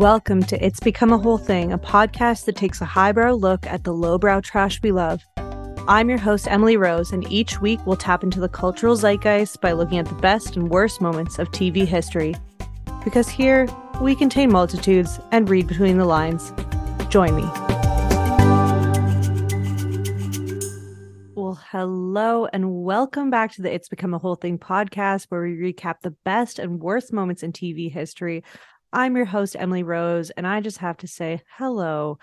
Welcome to It's Become a Whole Thing, a podcast that takes a highbrow look at the lowbrow trash we love. I'm your host, Emily Rose, and each week we'll tap into the cultural zeitgeist by looking at the best and worst moments of TV history. Because here, we contain multitudes and read between the lines. Join me. Well, hello and welcome back to the It's Become a Whole Thing podcast, where we recap the best and worst moments in TV history. I'm your host, Emily Rose, and I just have to say hello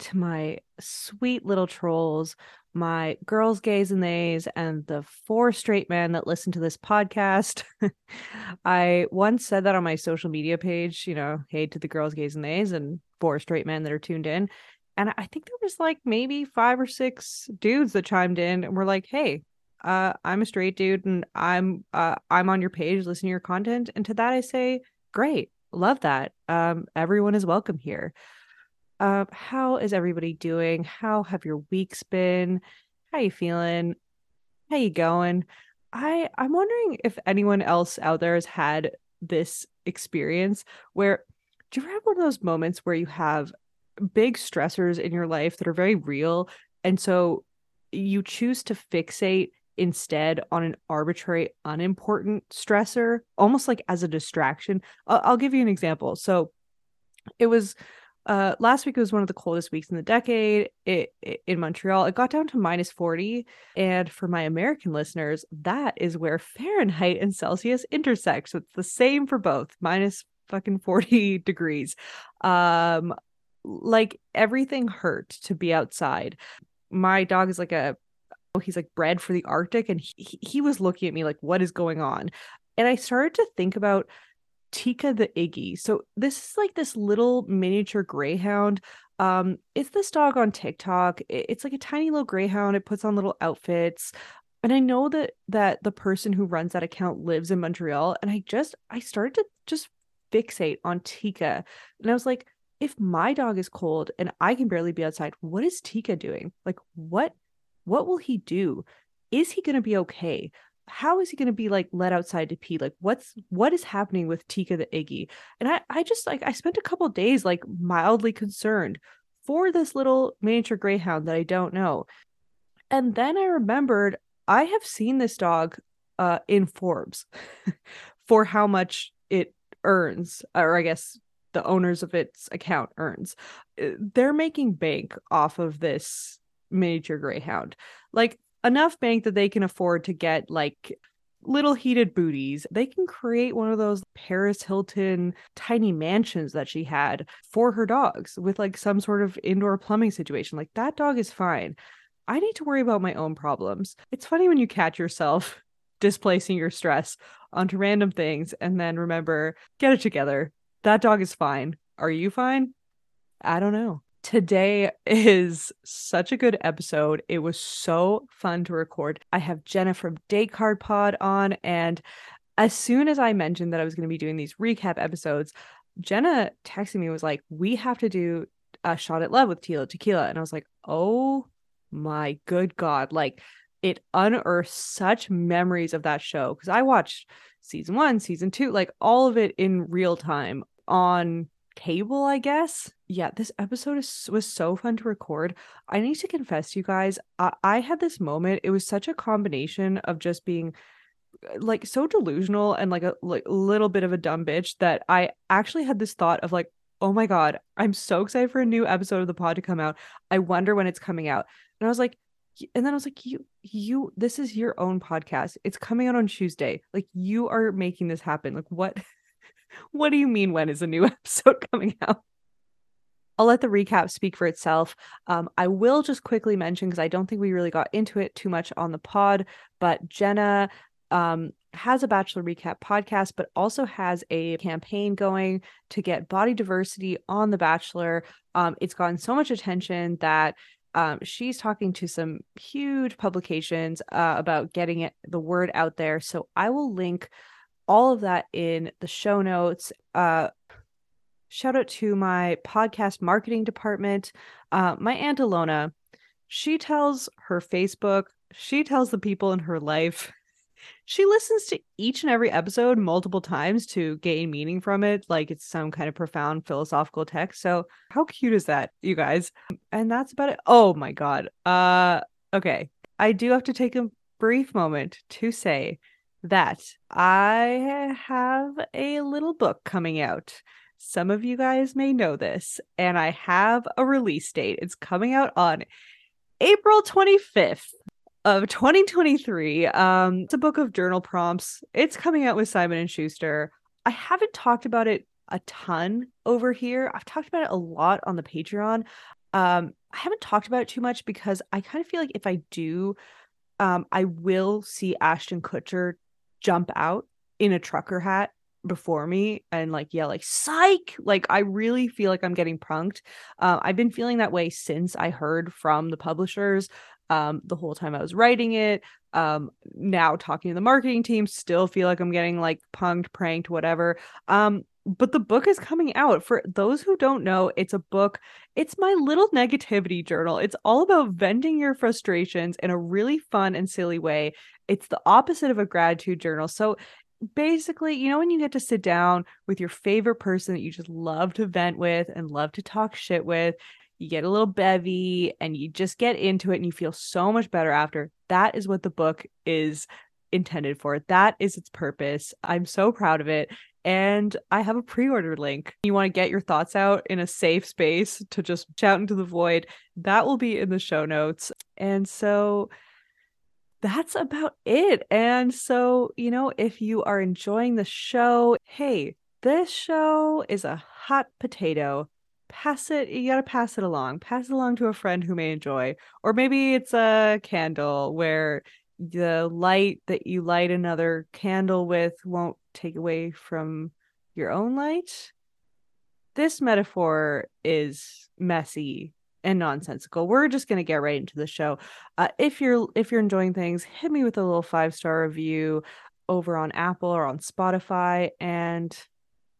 to my sweet little trolls, my girls, gays, and theys, and the four straight men that listen to this podcast. I once said that on my social media page, you know, hey to the girls, gays, and theys, and four straight men that are tuned in. And I think there was like maybe five or six dudes that chimed in and were like, hey, uh, I'm a straight dude and I'm uh, I'm on your page, listen to your content. And to that I say, great love that. Um, everyone is welcome here. Uh, how is everybody doing? How have your weeks been? How you feeling? How you going? I I'm wondering if anyone else out there has had this experience where do you ever have one of those moments where you have big stressors in your life that are very real and so you choose to fixate instead on an arbitrary, unimportant stressor, almost like as a distraction. I'll, I'll give you an example. So it was uh, last week it was one of the coldest weeks in the decade it, it, in Montreal. It got down to minus 40. And for my American listeners, that is where Fahrenheit and Celsius intersect. So it's the same for both, minus fucking 40 degrees. Um, like everything hurt to be outside. My dog is like a he's like bred for the Arctic. And he, he was looking at me like, what is going on? And I started to think about Tika the Iggy. So this is like this little miniature greyhound. Um, it's this dog on TikTok. It's like a tiny little greyhound. It puts on little outfits. And I know that that the person who runs that account lives in Montreal. And I just I started to just fixate on Tika. And I was like, if my dog is cold and I can barely be outside, what is Tika doing? Like what what will he do? Is he going to be okay? How is he going to be like let outside to pee? Like what's what is happening with Tika the Iggy? And I I just like I spent a couple days like mildly concerned for this little miniature greyhound that I don't know. And then I remembered I have seen this dog uh in Forbes for how much it earns or I guess the owners of its account earns. Uh, they're making bank off of this miniature greyhound. Like enough bank that they can afford to get like little heated booties. They can create one of those paris hilton tiny mansions that she had for her dogs with like some sort of indoor plumbing situation. Like that dog is fine. I need to worry about my own problems. It's funny when you catch yourself displacing your stress onto random things and then remember get it together. That dog is fine. Are you fine? I don't know Today is such a good episode. It was so fun to record. I have Jenna from Date Card Pod on, and as soon as I mentioned that I was going to be doing these recap episodes, Jenna texted me was like, "We have to do a shot at love with Tequila," and I was like, "Oh my good god!" Like it unearthed such memories of that show because I watched season one, season two, like all of it in real time on cable, I guess. Yeah, this episode is, was so fun to record. I need to confess, you guys, I, I had this moment. It was such a combination of just being uh, like so delusional and like a like, little bit of a dumb bitch that I actually had this thought of like, oh my god, I'm so excited for a new episode of the pod to come out. I wonder when it's coming out. And I was like, and then I was like, you, you, this is your own podcast. It's coming out on Tuesday. Like, you are making this happen. Like, what? what do you mean when is a new episode coming out? I'll let the recap speak for itself. Um, I will just quickly mention because I don't think we really got into it too much on the pod, but Jenna um, has a Bachelor Recap podcast, but also has a campaign going to get body diversity on The Bachelor. Um, it's gotten so much attention that um, she's talking to some huge publications uh, about getting it the word out there. So I will link all of that in the show notes. Uh, shout out to my podcast marketing department. Uh, my Aunt Alona, she tells her Facebook, she tells the people in her life she listens to each and every episode multiple times to gain meaning from it like it's some kind of profound philosophical text. So how cute is that you guys? And that's about it. Oh my god. Uh okay. I do have to take a brief moment to say that i have a little book coming out some of you guys may know this and i have a release date it's coming out on april 25th of 2023. Um, it's a book of journal prompts. It's coming out with Simon and Schuster. I haven't talked about it a ton over here. I've talked about it a lot on the Patreon. Um, I haven't talked about it too much because I kind of feel like if I do, um, I will see Ashton Kutcher jump out in a trucker hat before me and like yeah like psych like i really feel like i'm getting punked uh, i've been feeling that way since i heard from the publishers um, the whole time I was writing it. Um, now talking to the marketing team, still feel like I'm getting like punked, pranked, whatever. Um, but the book is coming out. For those who don't know, it's a book. It's my little negativity journal. It's all about venting your frustrations in a really fun and silly way. It's the opposite of a gratitude journal. So basically, you know, when you get to sit down with your favorite person that you just love to vent with and love to talk shit with, you get a little bevy and you just get into it and you feel so much better after. That is what the book is intended for. That is its purpose. I'm so proud of it. And I have a pre order link. You want to get your thoughts out in a safe space to just shout into the void. That will be in the show notes. And so that's about it. And so, you know, if you are enjoying the show, hey, this show is a hot potato. Pass it you gotta pass it along. Pass it along to a friend who may enjoy. Or maybe it's a candle where the light that you light another candle with won't take away from your own light. This metaphor is messy and nonsensical we're just going to get right into the show uh, if you're if you're enjoying things hit me with a little five star review over on apple or on spotify and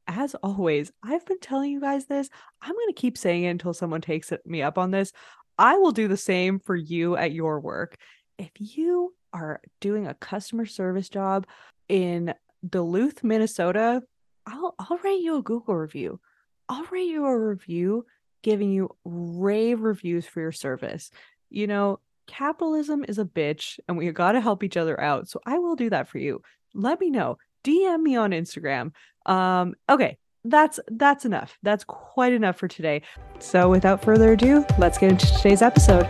as always, I've been telling you guys this. I'm going to keep saying it until someone takes me up on this. I will do the same for you at your work. If you are doing a customer service job in Duluth, Minnesota, I'll I'll write you a Google review. I'll write you a review giving you rave reviews for your service. You know, capitalism is a bitch and we got to help each other out. So I will do that for you. Let me know. DM me on Instagram. Um, okay, that's that's enough. That's quite enough for today. So without further ado, let's get into today's episode.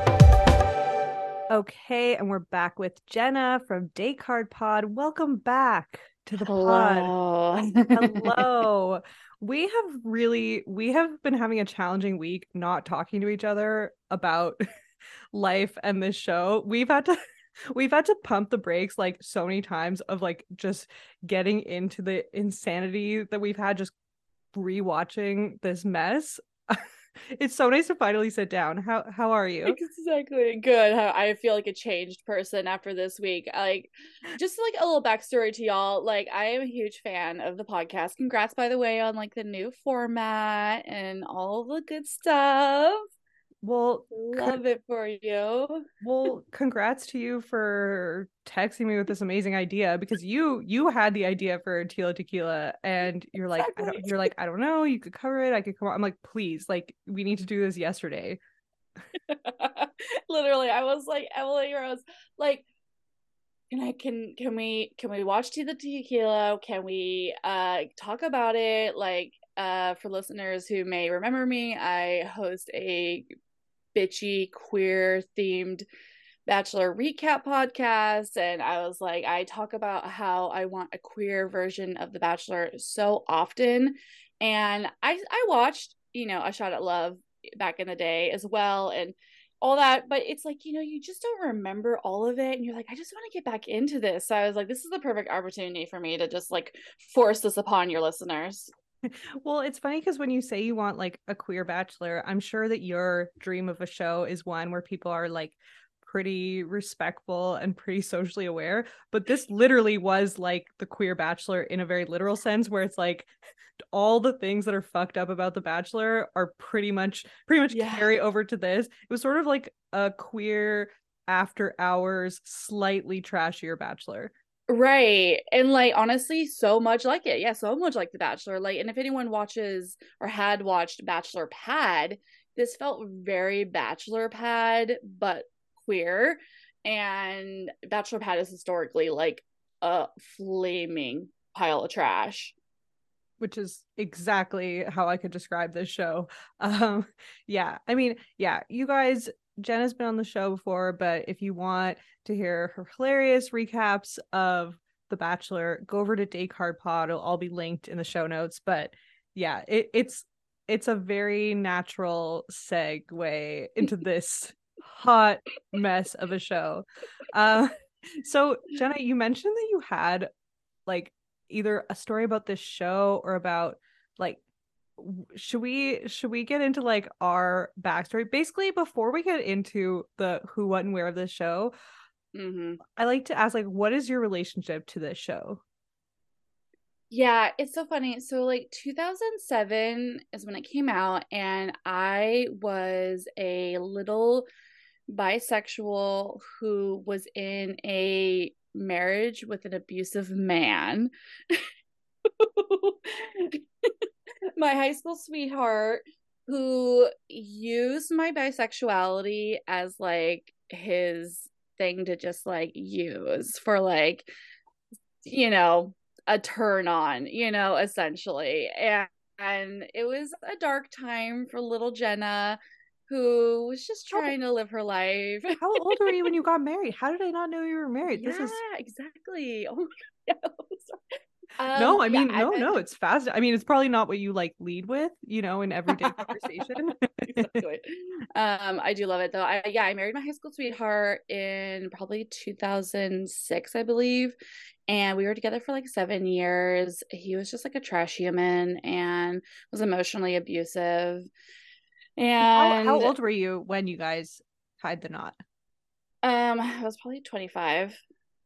Okay, and we're back with Jenna from Date Card Pod. Welcome back to the Hello. pod. Hello. we have really we have been having a challenging week not talking to each other about life and this show. We've had to we've had to pump the brakes like so many times of like just getting into the insanity that we've had just rewatching this mess. it's so nice to finally sit down. How how are you? Exactly. Good. I feel like a changed person after this week. Like just like a little backstory to y'all. Like I am a huge fan of the podcast. Congrats by the way on like the new format and all the good stuff. Well, love it for you. Well, congrats to you for texting me with this amazing idea because you you had the idea for Tila Tequila and you're like exactly. you're like I don't know, you could cover it, I could come on. I'm like, please, like we need to do this yesterday. Literally, I was like Emily Rose, like can I can can we can we watch Tila Tequila? Can we uh talk about it? Like uh, for listeners who may remember me, I host a bitchy queer themed bachelor recap podcast. And i was like i talk about how i want a queer version of the bachelor so often. And i i watched you know a shot at love back in the day as well and all that. But it's like you know you just don't remember all of it. And you're like i just want to get back into this. So i was like this is the perfect opportunity for me to just like force this upon your listeners well, it's funny because when you say you want like a queer bachelor, I'm sure that your dream of a show is one where people are like pretty respectful and pretty socially aware. But this literally was like the queer bachelor in a very literal sense, where it's like all the things that are fucked up about the bachelor are pretty much pretty much yeah. carry over to this. It was sort of like a queer after hours, slightly trashier bachelor. Right. And like honestly, so much like it. Yeah, so much like The Bachelor. Like, and if anyone watches or had watched Bachelor Pad, this felt very Bachelor Pad, but queer. And Bachelor Pad is historically like a flaming pile of trash. Which is exactly how I could describe this show. Um, yeah, I mean, yeah, you guys Jenna's been on the show before, but if you want to hear her hilarious recaps of The Bachelor, go over to Date Card Pod. It'll all be linked in the show notes. But yeah, it, it's it's a very natural segue into this hot mess of a show. Uh, so Jenna, you mentioned that you had like either a story about this show or about like should we should we get into like our backstory? Basically before we get into the who what and where of this show mm-hmm. i like to ask like what is your relationship to this show? Yeah it's so funny. So like 2007 is when it came out and i was a little bisexual who was in a marriage with an abusive man my high school sweetheart who used my bisexuality as like his thing to just like use for like you know a turn on you know essentially. And and it was a dark time for little jenna who was just trying to live her life. How old were you when you got married? How did i not know you were married? Yeah, this is exactly. Oh my god um, no, I mean, yeah, no, I, no, it's fast. I mean, it's probably not what you like lead with, you know, in everyday conversation. exactly. Um, I do love it though. I yeah, I married my high school sweetheart in probably 2006, I believe, and we were together for like seven years. He was just like a trash human and was emotionally abusive. And how, how old were you when you guys tied the knot? Um, I was probably 25.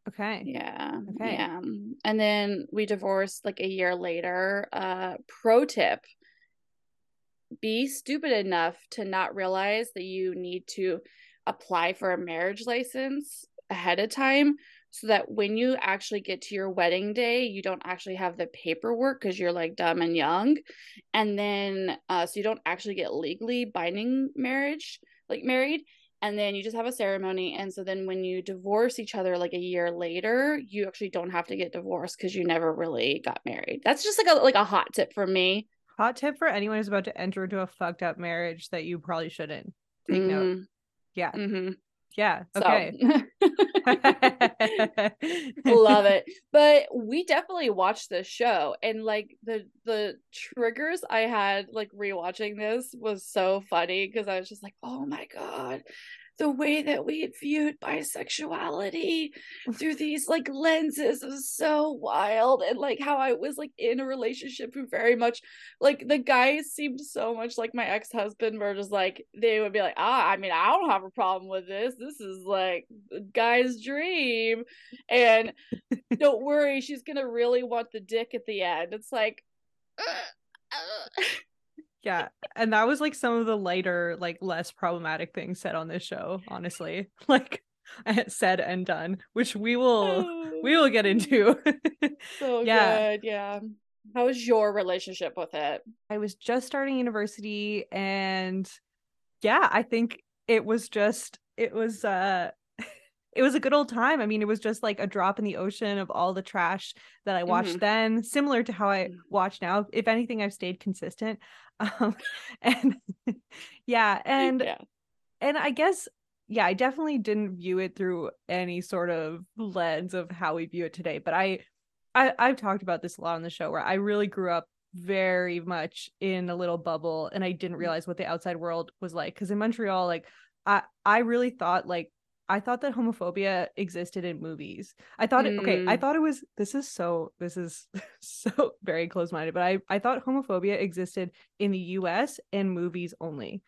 Okay. Yeah. Okay. Yeah. And then we divorced like a year later. Uh pro tip. Be stupid enough to not realize that you need to apply for a marriage license ahead of time so that when you actually get to your wedding day, you don't actually have the paperwork because you're like dumb and young. And then uh so you don't actually get legally binding marriage like married and then you just have a ceremony. And so then when you divorce each other like a year later you actually don't have to get divorced because you never really got married. That's just like a like a hot tip for me. Hot tip for anyone who's about to enter into a fucked up marriage that you probably shouldn't. Take mm-hmm. note yeah. Mm-hmm. Yeah okay so. love it but we definitely watched this show and like the the triggers i had like rewatching this was so funny because i was just like oh my god the way that we viewed bisexuality through these like lenses was so wild and like how I was like in a relationship who very much like the guys seemed so much like my ex-husband where just like they would be like ah I mean I don't have a problem with this. This is like the guy's dream. And don't worry she's gonna really want the dick at the end. It's like uh, uh yeah and that was like some of the lighter like less problematic things said on this show honestly like said and done which we will we will get into. So yeah. good yeah. How was your relationship with it? I was just starting university and yeah i think it was just it was uh it was a good old time. I mean, it was just like a drop in the ocean of all the trash that I watched mm-hmm. then, similar to how I mm. watch now. If anything, I've stayed consistent. Um, and yeah, and yeah. and I guess yeah, I definitely didn't view it through any sort of lens of how we view it today. But I, I I've talked about this a lot on the show where I really grew up very much in a little bubble and I didn't mm. realize what the outside world was like. Cause in Montreal, like I I really thought like I thought that homophobia existed in movies. I thought it, okay, I mm. thought it was this is so this is so very close-minded, but I I thought homophobia existed in the US and movies only.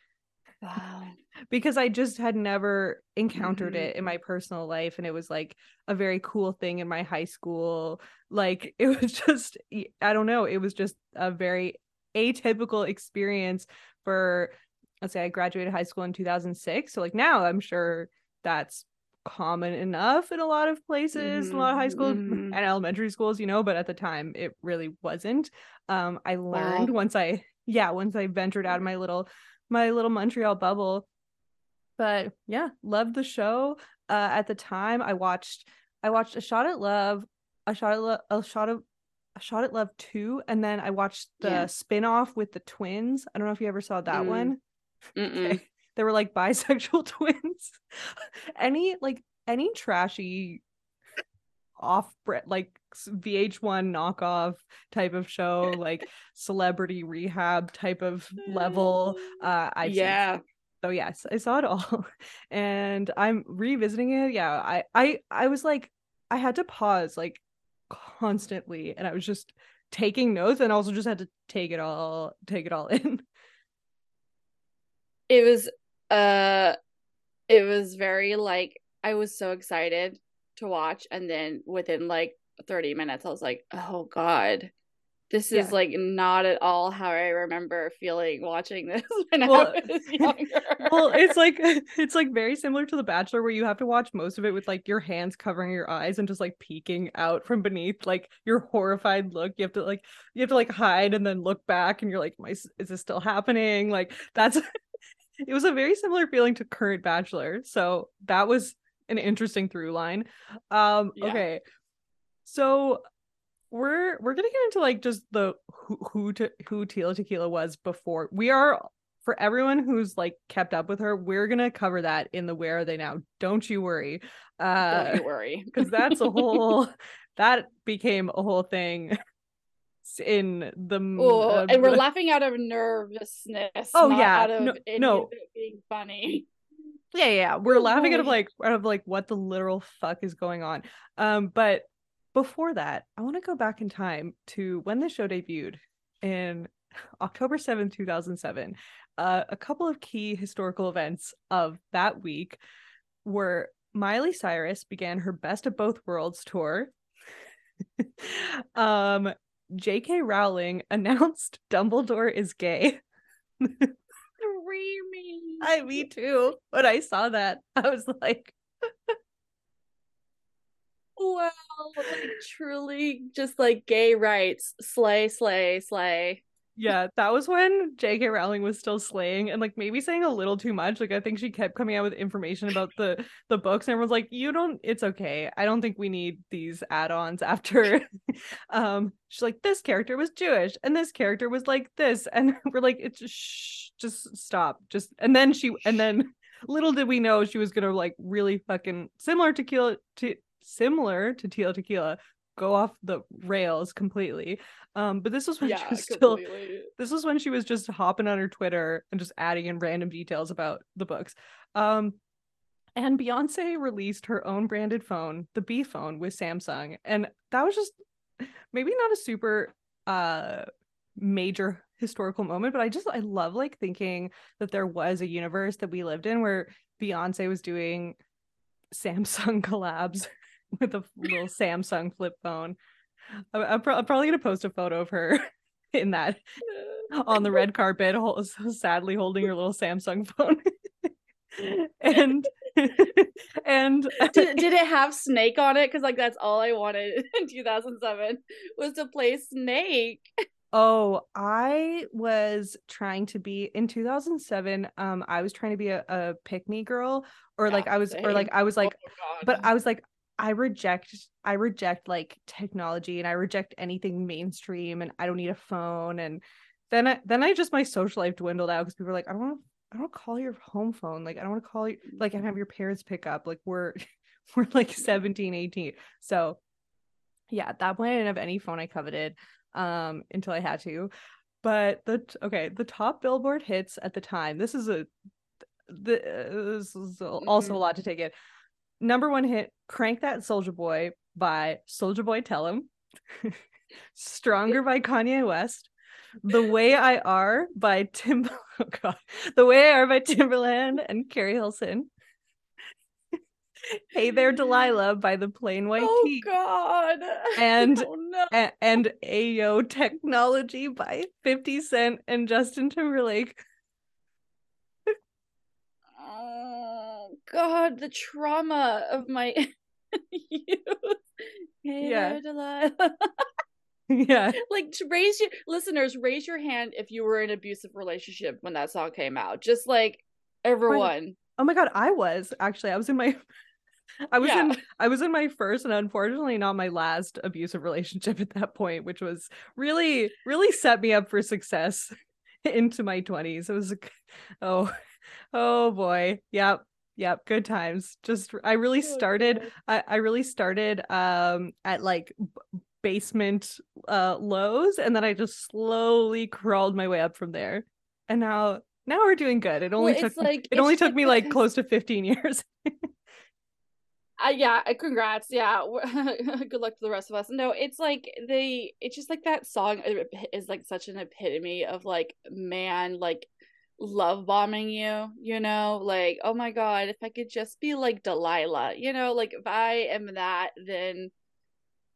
Wow. because I just had never encountered mm-hmm. it in my personal life and it was like a very cool thing in my high school. Like it was just I don't know, it was just a very atypical experience for let's say I graduated high school in 2006. So like now I'm sure that's common enough in a lot of places, mm-hmm. a lot of high schools mm-hmm. and elementary schools, you know, but at the time it really wasn't. Um, I learned wow. once I, yeah, once I ventured out of my little, my little Montreal bubble. But yeah, loved the show. Uh, at the time, I watched, I watched A Shot at Love, A Shot at Love, A Shot of, A Shot at Love two, and then I watched the yeah. spin-off with the twins. I don't know if you ever saw that mm. one. Okay. They were like bisexual twins. any like any trashy off like VH1 knockoff type of show, like celebrity rehab type of level. Uh I yeah. So yes, I saw it all. And I'm revisiting it. Yeah, I I I was like I had to pause like constantly and I was just taking notes and also just had to take it all take it all in. It was uh it was very like I was so excited to watch and then within like 30 minutes I was like, "Oh god. This is yeah. like not at all how I remember feeling watching this when well, I was younger." well, it's like it's like very similar to The Bachelor where you have to watch most of it with like your hands covering your eyes and just like peeking out from beneath like your horrified look. You have to like you have to like hide and then look back and you're like, "My is this still happening?" Like that's it was a very similar feeling to current bachelor so that was an interesting through line. Um yeah. okay. So we're we're gonna get into like just the who who to who Tila Tequila was before. We are for everyone who's like kept up with her we're gonna cover that in the where are they now? Don't you worry. Uh don't you worry. because that's a whole that became a whole thing in the oh, uh, and we're laughing out of nervousness. Oh yeah, out of no, no. being funny. Yeah, yeah, we're laughing out of like out of like what the literal fuck is going on. Um, but before that, I want to go back in time to when the show debuted in October 7th, 2007. Uh, a couple of key historical events of that week were Miley Cyrus began her Best of Both Worlds tour. um, J.K. Rowling announced Dumbledore is gay. Screaming. I me too. When I saw that, I was like Wow, like truly just like gay rights. Slay, slay, slay yeah, that was when J.K. Rowling was still slaying and like maybe saying a little too much. Like I think she kept coming out with information about the the books, and everyone's like, "You don't. It's okay. I don't think we need these add-ons." After, um, she's like, "This character was Jewish, and this character was like this," and we're like, "It's just shh, just stop, just." And then she, and then little did we know she was gonna like really fucking similar to Tequila to similar to Tila Tequila go off the rails completely. Um, but this was when yeah, she was completely. still this was when she was just hopping on her Twitter and just adding in random details about the books. Um, and Beyonce released her own branded phone, the B phone with Samsung, and that was just maybe not a super uh major historical moment, but I just I love like thinking that there was a universe that we lived in where Beyonce was doing Samsung collabs with a little Samsung flip phone. I'm, I'm, pro- I'm, probably gonna post a photo of her in that on the red carpet, so sadly holding her little Samsung phone. and and did, did it have Snake on it? Because like that's all I wanted in 2007 was to play Snake. Oh, I was trying to be in 2007. Um, I was trying to be a, a pick me girl, or yeah, like I was, same. or like I was like, oh but I was like, I reject I reject like technology and I reject anything mainstream and I don't need a phone and then I then I just my social life dwindled out because people are like I don't want to I don't call your home phone like I don't want to call you like and have your parents pick up like we're we're like 17 18 so yeah at that point I didn't have any phone I coveted um until I had to. But the okay the top billboard hits at the time this is a the, uh, this is also mm-hmm. a lot to take in number one hit, Crank That Soulja Boy by Soulja Boy Tell 'Em. Stronger by Kanye West. The Way I Are by Tim oh God. The Way I Are by Timbaland and Keri Hilson. hey There Delilah by the Plain White oh, Tee. God. And oh, no. a- and Ayo Technology by 50 Cent and Justin Timberlake. oh god, the trauma of my youth. Hey Yeah. there, Delilah. yeah. like to raise your listeners, raise your hand if you were in an abusive relationship when that song came out. Just like everyone. Oh my god, I was actually. I was in my I was Yeah. in I was in my first and unfortunately not my last abusive relationship at that point, which was really really set me up for success into my 20s. It was oh oh boy. Yep. Yep, good times. Just I really Oh, started I, I really started um at like b- basement uh lows and then I just slowly crawled my way up from there. And now now we're doing good. It only it's took like it only took me like close to 15 years. Uh, yeah, uh, congrats. Yeah, good luck to the rest of us. No, it's like they. It's just like that song uh, is like such an epitome of like man, like love bombing you. You know, like oh my god, if I could just be like Delilah. You know, like if I am that, then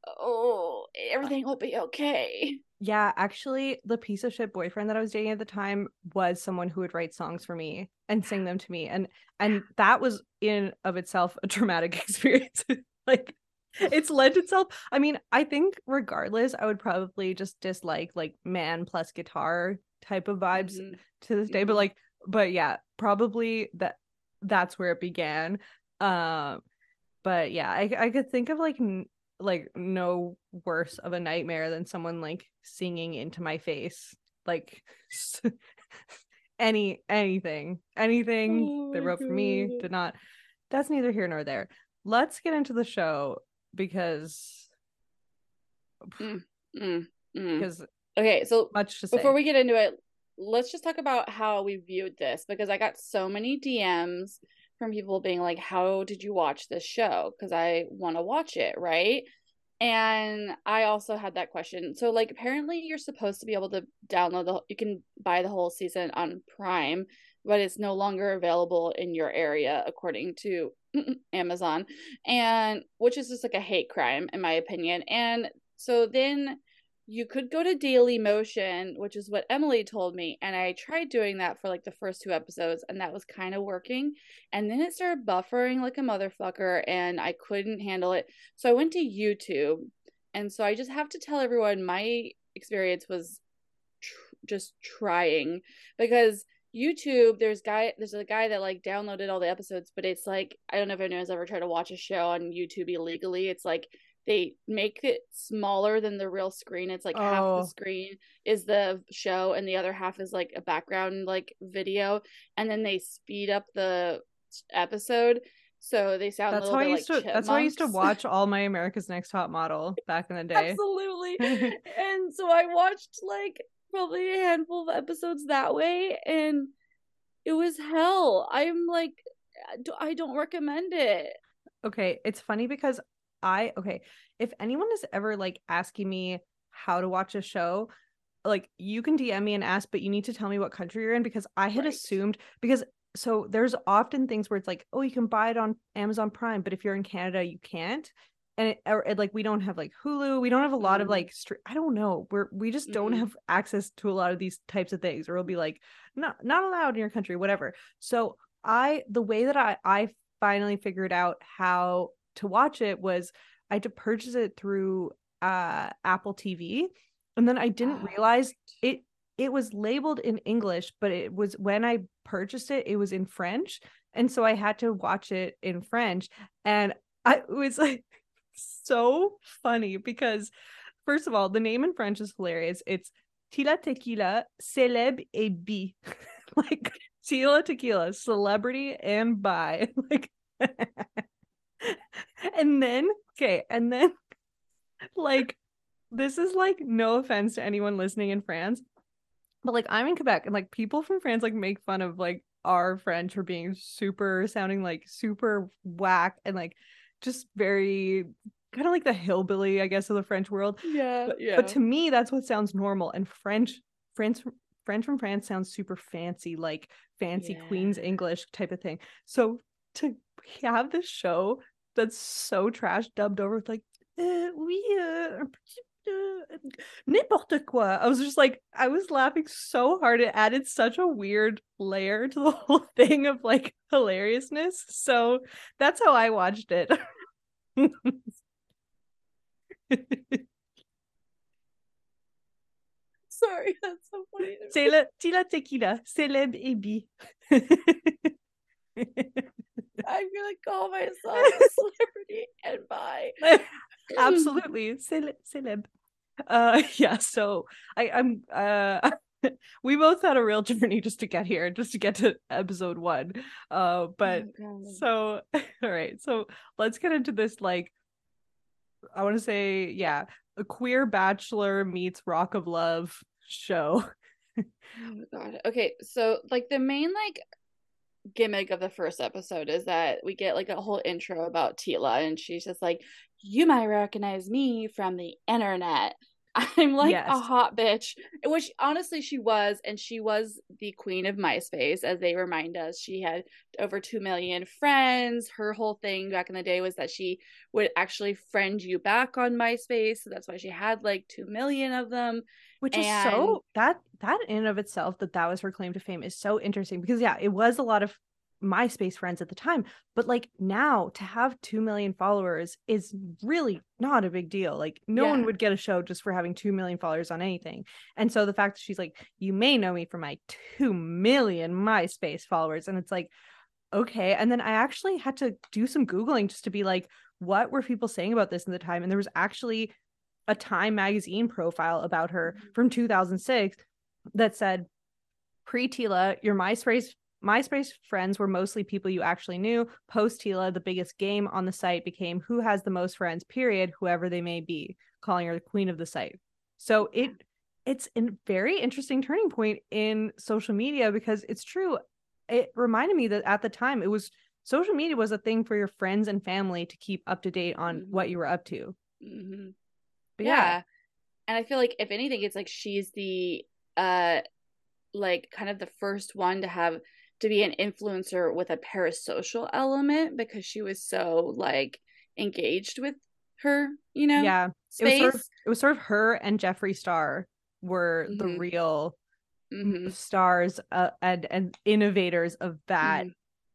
oh, everything will be okay. Yeah, actually, the piece of shit boyfriend that I was dating at the time was someone who would write songs for me and sing them to me, and and that was in of itself a traumatic experience. like, it's lent itself. I mean, I think regardless, I would probably just dislike like man plus guitar type of vibes Mhm. to this day. But Mhm. like, but yeah, probably that that's where it began. Um, but yeah, I I could think of like n- like no worse of a nightmare than someone like singing into my face like any anything anything Oh they wrote for me did not that's neither here nor there let's get into the show because Mm, mm. because Okay, so much to say before we get into it, let's just talk about how we viewed this because I got so many DMs from people being like, How did you watch this show? Because I want to watch it, right? And I also had that question. So, like, apparently, you're supposed to be able to download the, you can buy the whole season on Prime, but it's no longer available in your area, according to Amazon, and which is just like a hate crime, in my opinion. And so then you could go to Daily Motion, which is what Emily told me, and I tried doing that for like the first two episodes, and that was kind of working. And then it started buffering like a motherfucker, and I couldn't handle it. So I went to YouTube, and so I just have to tell everyone my experience was tr- just trying because YouTube, there's guy, there's a guy that like downloaded all the episodes, but it's like I don't know if anyone's ever tried to watch a show on YouTube illegally. It's like they make it smaller than the real screen. It's like half Oh. the screen is the show, and the other half is like a background like video, and then they speed up the episode so they sound. a that's how I used like to that's how I used to watch all my America's Next Top Model back in the day Absolutely. and so I watched like probably a handful of episodes that way and it was hell. I'm like I don't recommend it. Okay, it's funny because I okay, if anyone is ever like asking me how to watch a show, like you can DM me and ask, but you need to tell me what country you're in because I had Right. assumed because so there's often things where it's like, oh, you can buy it on Amazon Prime, but if you're in Canada, you can't. And it, or, it, like we don't have like Hulu, we don't have a lot of Mhm. like str- I don't know, we're we just don't have access to a lot of these types of things, or it'll be like not not allowed in your country, whatever. So I the way that I I finally figured out how to watch it was I had to purchase it through uh Apple TV and then I didn't realize it it was labeled in English but it was when I purchased it it was in French and so I had to watch it in French and I it was like so funny because first of all the name in French is hilarious. It's Tila Tequila Celeb et Bi. Like Tila Tequila celebrity and bi. Like and then okay and then like this is like no offense to anyone listening in France but like I'm in Quebec and like people from France like make fun of like our French for being super sounding like super whack and like just very kind of like the hillbilly I guess of the French world. Yeah, but, yeah. but to me that's what sounds normal and French French French from France sounds super fancy like fancy Queen's English type of thing. So to have this show that's so trash dubbed over with like uh, we uh, uh, n'importe quoi. I was just like, I was laughing so hard. It added such a weird layer to the whole thing of like hilariousness. So that's how I watched it. Sorry, that's so funny. C'est le tila tequila, célèbre et bi. I'm gonna call myself a celebrity and bye. Absolutely, Cele- celeb. Uh, yeah. So I, I'm. Uh, we both had a real journey just to get here, just to get to episode one. Uh, but Oh, so all right. So let's get into this. Like, I want to say, yeah, a queer bachelor meets Rock of Love show. Oh my god. Okay, so like the main like gimmick of the first episode is that we get like a whole intro about Tila and she's just like, You might recognize me from the internet. I'm like Yes. a hot bitch. Which honestly she was, and she was the queen of MySpace, as they remind us. She had over two million friends. Her whole thing back in the day was that she would actually friend you back on MySpace. So that's why she had like two million of them. Which is so that that in and of itself that that was her claim to fame is so interesting because yeah it was a lot of myspace friends at the time but like now to have 2 million followers is really not a big deal like no one would get a show just for having 2 million followers on anything. And so the fact that she's like you may know me for my 2 million myspace followers and it's like okay. And then i actually had to do some googling just to be like what were people saying about this in the time? And there was actually a time magazine profile about her Mhm. from 2006 that said pre Tila your MySpace MySpace friends were mostly people you actually knew. Post Tila, the biggest game on the site became who has the most friends, period, whoever they may be, calling her the queen of the site. So it it's a very interesting turning point in social media because it's true. It reminded me that at the time it was social media was a thing for your friends and family to keep up to date on what you were up to. hmm But yeah. yeah. and i feel like if anything it's like she's the uh like kind of the first one to have to be an influencer with a parasocial element because she was so like engaged with her you know Yeah. It was sort of it was sort of her and Jeffree Star were the Mhm. real Mhm. stars uh, and and innovators of that Mhm.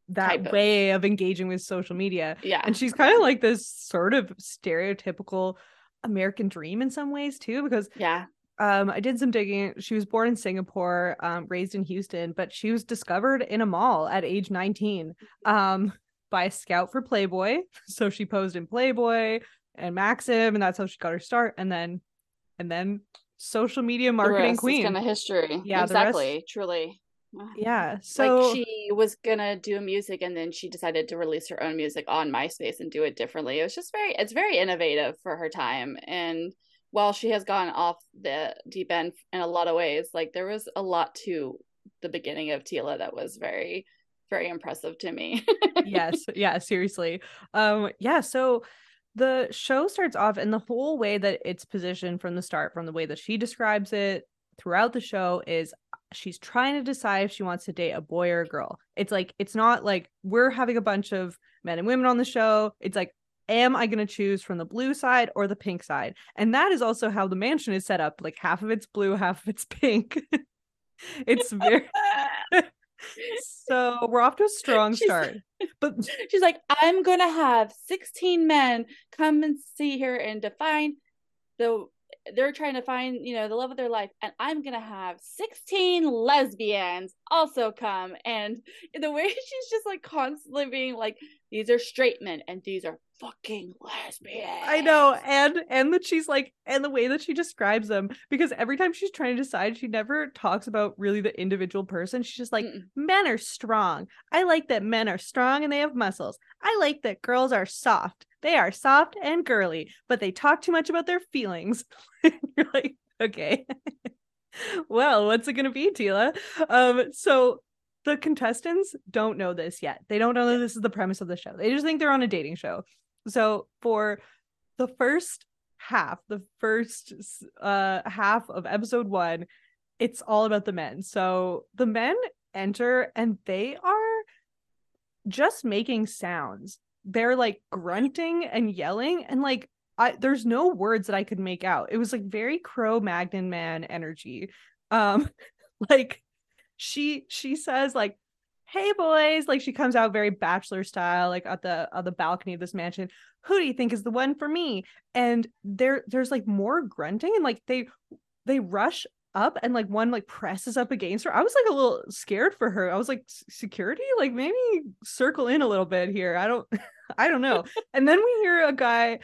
that of- way of engaging with social media. yeah And she's kind of like this sort of stereotypical American dream in some ways too, because yeah um I did some digging. She was born in Singapore, um, raised in Houston, but she was discovered in a mall at age 19 um by a scout for Playboy. So she posed in Playboy and Maxim, and that's how she got her start. And then and then social media marketing queen. kind of history Yeah, the rest- exactly truly Yeah. So like she was gonna do music and then she decided to release her own music on myspace and do it differently. It was just very it's very innovative for her time and while she has gone off the deep end in a lot of ways like there was a lot to the beginning of tila that was very very impressive to me. Yes yeah seriously. Um yeah so the show starts off and the whole way that it's positioned from the start from the way that she describes it throughout the show is she's trying to decide if she wants to date a boy or a girl. It's like it's not like we're having a bunch of men and women on the show. It's like am i going to choose from the blue side or the pink side? And that is also how the mansion is set up. Like half of it's blue half of it's pink. It's very so we're off to a strong She's- start. But she's like i'm gonna have 16 men come and see her and define the they're trying to find you know the love of their life and i'm gonna have 16 lesbians also come and the way she's just like constantly being like these are straight men and these are fucking lesbians I know, and and that she's like, and the way that she describes them, because every time she's trying to decide, she never talks about really the individual person. She's just like, Mm-mm. men are strong. I like that men are strong and they have muscles. I like that girls are soft. They are soft and girly, but they talk too much about their feelings. You're like, okay. well, what's it gonna be, Tila? Um, so the contestants don't know this yet. They don't know that this is the premise of the show. They just think they're on a dating show. So for the first half, the first uh half of episode 1, it's all about the men. So the men enter and they are just making sounds. They're like grunting and yelling and like I there's no words that I could make out. It was like very Cro-Magnon man energy. Um like she she says like hey boys like she comes out very bachelor style like at the at the balcony of this mansion who do you think is the one for me and there there's like more grunting and like they they rush up and like one like presses up against her. I was like a little scared for her. I was like security? Like maybe circle in a little bit here. I don't i don't know. And then we hear a guy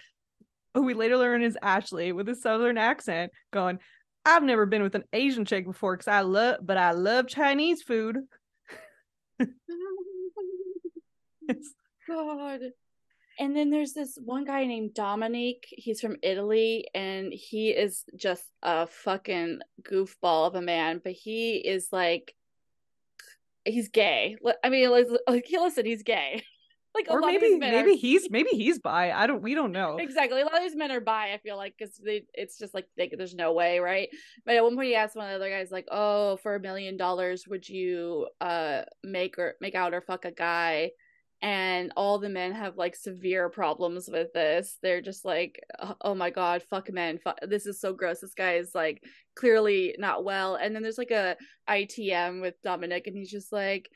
who we later learn is ashley with a southern accent going i've never been with an asian chick before because i love but i love chinese food. God. And then there's this one guy named Dominique. He's from Italy and he is just a fucking goofball of a man, but he is like he's gay. I mean, like, listen, he's gay. like or maybe maybe are... he's maybe he's bi i don't we don't know exactly a lot of these men are bi i feel like because they it's just like they, there's no way right but at one point he asked one of the other guys like oh for a million dollars would you uh make or make out or fuck a guy and all the men have like severe problems with this they're just like oh, oh my god fuck men fuck. this is so gross this guy is like clearly not well and then there's like a itm with dominic and he's just like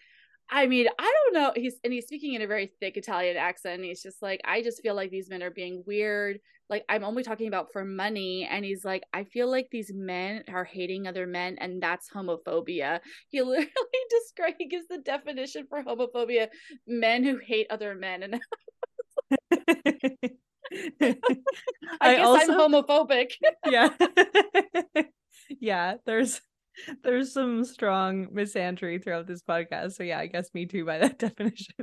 I mean, I don't know. He's and he's speaking in a very thick Italian accent. he's just like, I just feel like these men are being weird. Like I'm only talking about for money. And he's like, I feel like these men are hating other men, and that's homophobia. He literally describes he gives the definition for homophobia: men who hate other men. And I, I guess also, I'm homophobic. yeah. yeah, there's there's some strong misandry throughout this podcast. So yeah, I guess me too by that definition.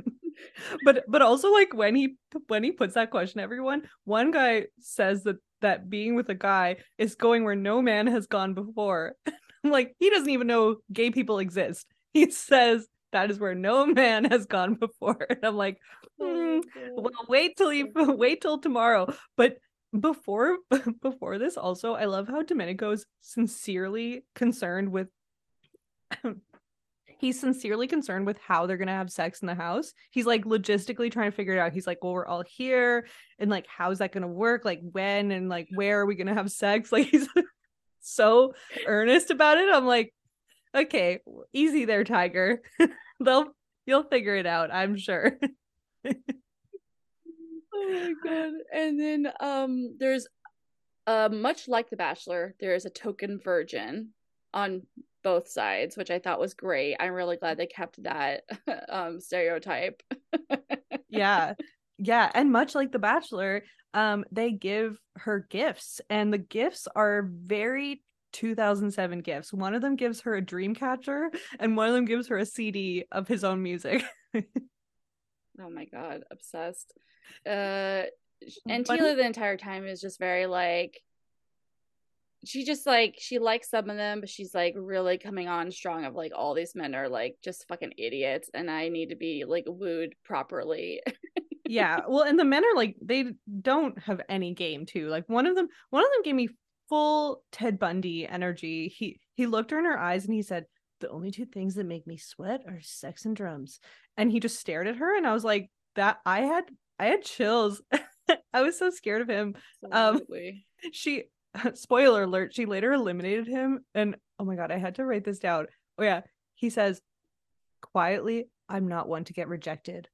But but also like when he when he puts that question everyone, one guy says that that being with a guy is going where no man has gone before. I'm like he doesn't even know gay people exist. He says that is where no man has gone before. And I'm like, mm, well, wait till you wait till tomorrow. But before before this also i love how domenico's sincerely concerned with he's sincerely concerned with how they're gonna have sex in the house. He's like logistically trying to figure it out. He's like well we're all here and like how's that gonna work? Like when and like where are we gonna have sex? Like he's so earnest about it. I'm like okay easy there tiger. They'll you'll figure it out i'm sure. Oh my god. And then um there's uh much like The Bachelor, there is a token virgin on both sides, which I thought was great. I'm really glad they kept that um stereotype. yeah. Yeah, and much like The Bachelor, um they give her gifts and the gifts are very 2007 gifts. One of them gives her a dream catcher and one of them gives her a CD of his own music. oh my god, obsessed uh and Tila the entire time is just very like she just like she likes some of them, but she's like really coming on strong of like all these men are like just fucking idiots and I need to be like wooed properly. yeah. Well, and the men are like they don't have any game too. Like one of them one of them gave me full Ted Bundy energy. He he looked her in her eyes and he said, The only two things that make me sweat are sex and drums. And he just stared at her and I was like, that I had I had chills. I was so scared of him. Um, Absolutely. Um, she, spoiler alert, she later eliminated him. And oh my God, I had to write this down. Oh, yeah. He says, quietly, I'm not one to get rejected.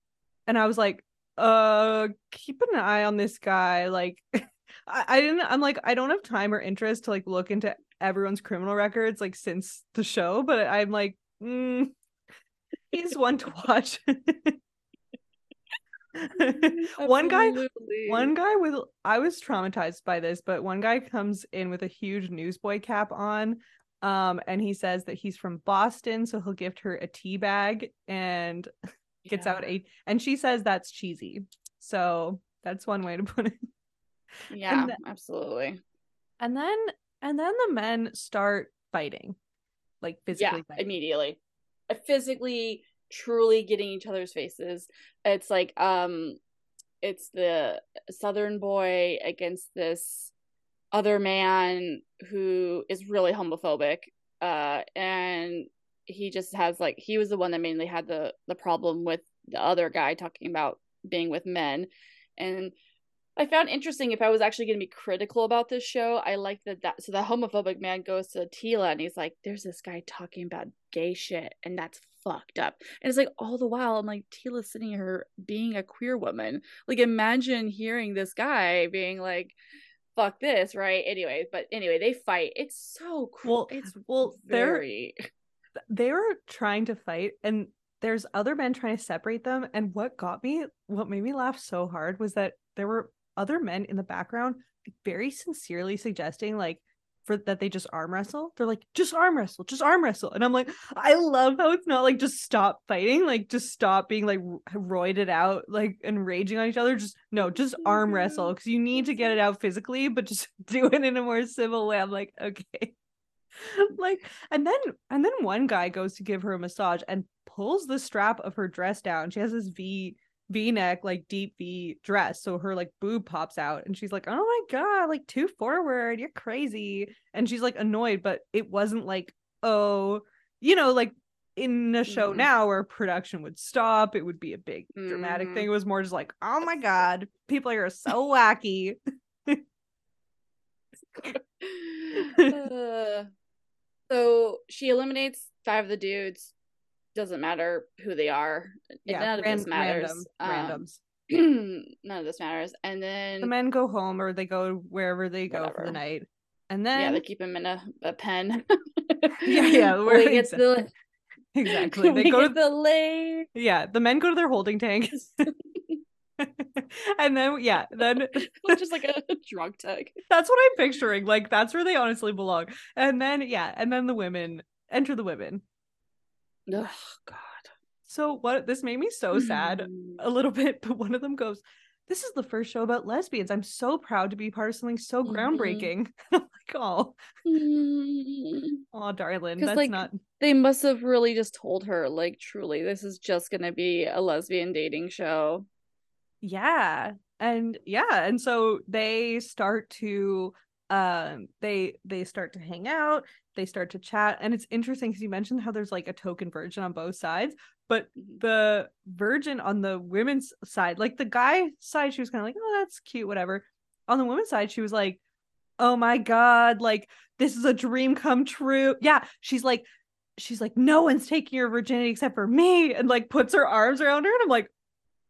And I was like, uh, keep an eye on this guy. Like, I, I didn't, I'm like, I don't have time or interest to like look into everyone's criminal records like since the show, but I'm like, mm, he's one to watch. one guy one guy with I was traumatized by this, but one guy comes in with a huge newsboy cap on. Um, and he says that he's from Boston, so he'll gift her a tea bag and gets yeah. out a and she says that's cheesy. So that's one way to put it. Yeah, and absolutely. And then and then the men start fighting. Like physically yeah, fighting. immediately. Physically truly getting each other's faces. It's like um it's the southern boy against this other man who is really homophobic uh and he just has like he was the one that mainly had the the problem with the other guy talking about being with men and I found interesting if I was actually going to be critical about this show. I like that that so the homophobic man goes to Tila and he's like, "There's this guy talking about gay shit, and that's fucked up." And it's like all the while I'm like, Tila's sitting here being a queer woman. Like imagine hearing this guy being like, "Fuck this," right? Anyway, but anyway, they fight. It's so cool. Well, it's well, very. they were trying to fight and there's other men trying to separate them and what got me what made me laugh so hard was that there were other men in the background very sincerely suggesting like for that they just arm wrestle. They're like, just arm wrestle, just arm wrestle. And I'm like, I love how it's not like just stop fighting, like just stop being like roided out, like and raging on each other. Just no, just arm wrestle mm-hmm. because you need to get it out physically, but just do it in a more civil way. I'm like, okay. like, and then and then one guy goes to give her a massage and pulls the strap of her dress down. She has this V v-neck like deep v dress so her like boob pops out and she's like oh my god like too forward you're crazy and she's like annoyed but it wasn't like oh you know like in a show mm. now where production would stop it would be a big dramatic mm. thing it was more just like oh my god people are so wacky uh, so she eliminates five of the dudes doesn't matter who they are. Yeah, none ran- of this matters. Random, um, randoms. none of this matters. And then the men go home or they go wherever they go whatever. for the night. And then yeah, they keep him in a, a pen. yeah, yeah. Where he gets the exactly. They go to the lake. Yeah, the men go to their holding tanks. and then yeah, then just like a drug tank. That's what I'm picturing. Like that's where they honestly belong. And then yeah, and then the women enter the women Oh God. So what this made me so sad mm. a little bit, but one of them goes, This is the first show about lesbians. I'm so proud to be part of something so mm-hmm. groundbreaking. Like, oh, mm. oh, darling, that's like, not. They must have really just told her, like, truly, this is just gonna be a lesbian dating show. Yeah, and yeah, and so they start to um they they start to hang out they start to chat. And it's interesting because you mentioned how there's like a token virgin on both sides but mm-hmm. the virgin on the women's side like the guy side she was kind of like oh that's cute whatever. On the women's side she was like oh my god like this is a dream come true. Yeah she's like she's like no one's taking your virginity except for me and like puts her arms around her and i'm like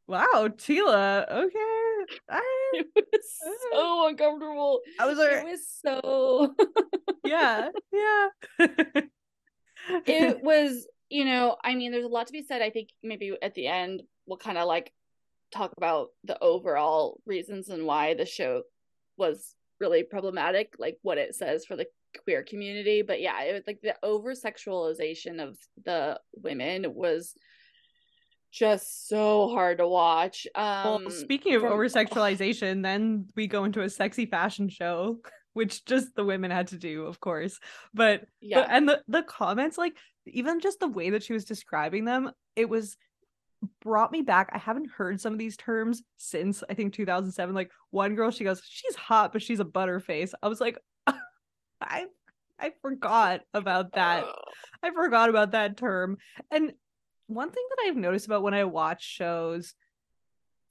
wow tila okay it was so uncomfortable. I was like, it was so yeah, yeah. it was, you know, I mean, there's a lot to be said. I think maybe at the end we'll kind of like talk about the overall reasons and why the show was really problematic, like what it says for the queer community. But yeah, it was like the over sexualization of the women was just so hard to watch. Um well, speaking of over sexualization, then we go into a sexy fashion show, which just the women had to do, of course. But yeah, but, and the the comments, like even just the way that she was describing them, it was brought me back. I haven't heard some of these terms since I think 2007. Like one girl, she goes, "She's hot, but she's a butterface." I was like, I I forgot about that. I forgot about that term. And one thing that I've noticed about when I watch shows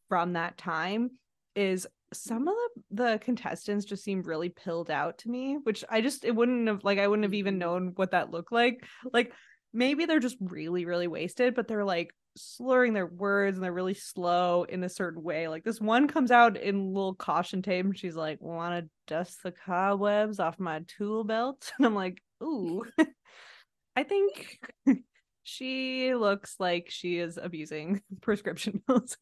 from that time is some of the, the contestants just seem really pilled out to me, which I just it wouldn't have like I wouldn't have even mm-hmm. known what that looked like. Like maybe they're just really, really wasted, but they're like slurring their words and they're really slow in a certain way. Like this one comes out in little caution tape and she's like, wanna dust the cobwebs off my tool belt? And I'm like, ooh. I think she looks like she is abusing prescription pills.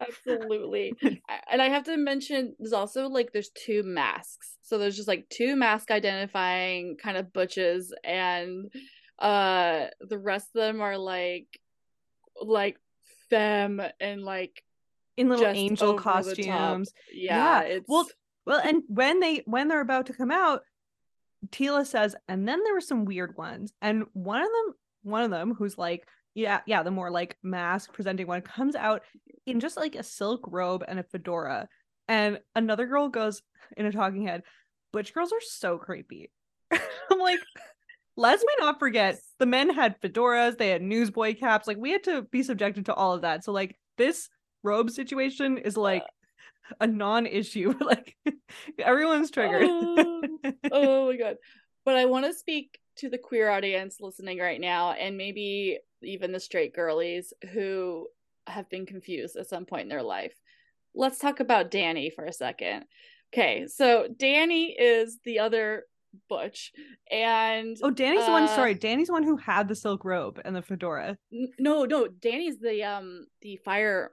Absolutely. And I have to mention there's also like there's two mascs. So there's just like two masc identifying kind of butches and uh the rest of them are like like femme and like in little angel costumes. Yeah, yeah. well well and when they when they're about to come out Tila says, and then there were some weird ones. And one of them one of them who's like yeah yeah the more like masc presenting one comes out in just like a silk robe and a fedora and another girl goes in a talking head butch girls are so creepy i'm like let's we not forget the men had fedoras they had newsboy caps like we had to be subjected to all of that so like this robe situation is like a non-issue. like everyone's triggered. oh, oh my god. But I want to speak to the queer audience listening right now and maybe even the straight girlies who have been confused at some point in their life. Let's talk about Danny for a second. Okay, so Danny is the other Butch, and oh, Danny's uh, the one. Sorry, Danny's the one who had the silk robe and the fedora. N- no, no, Danny's the um the fire.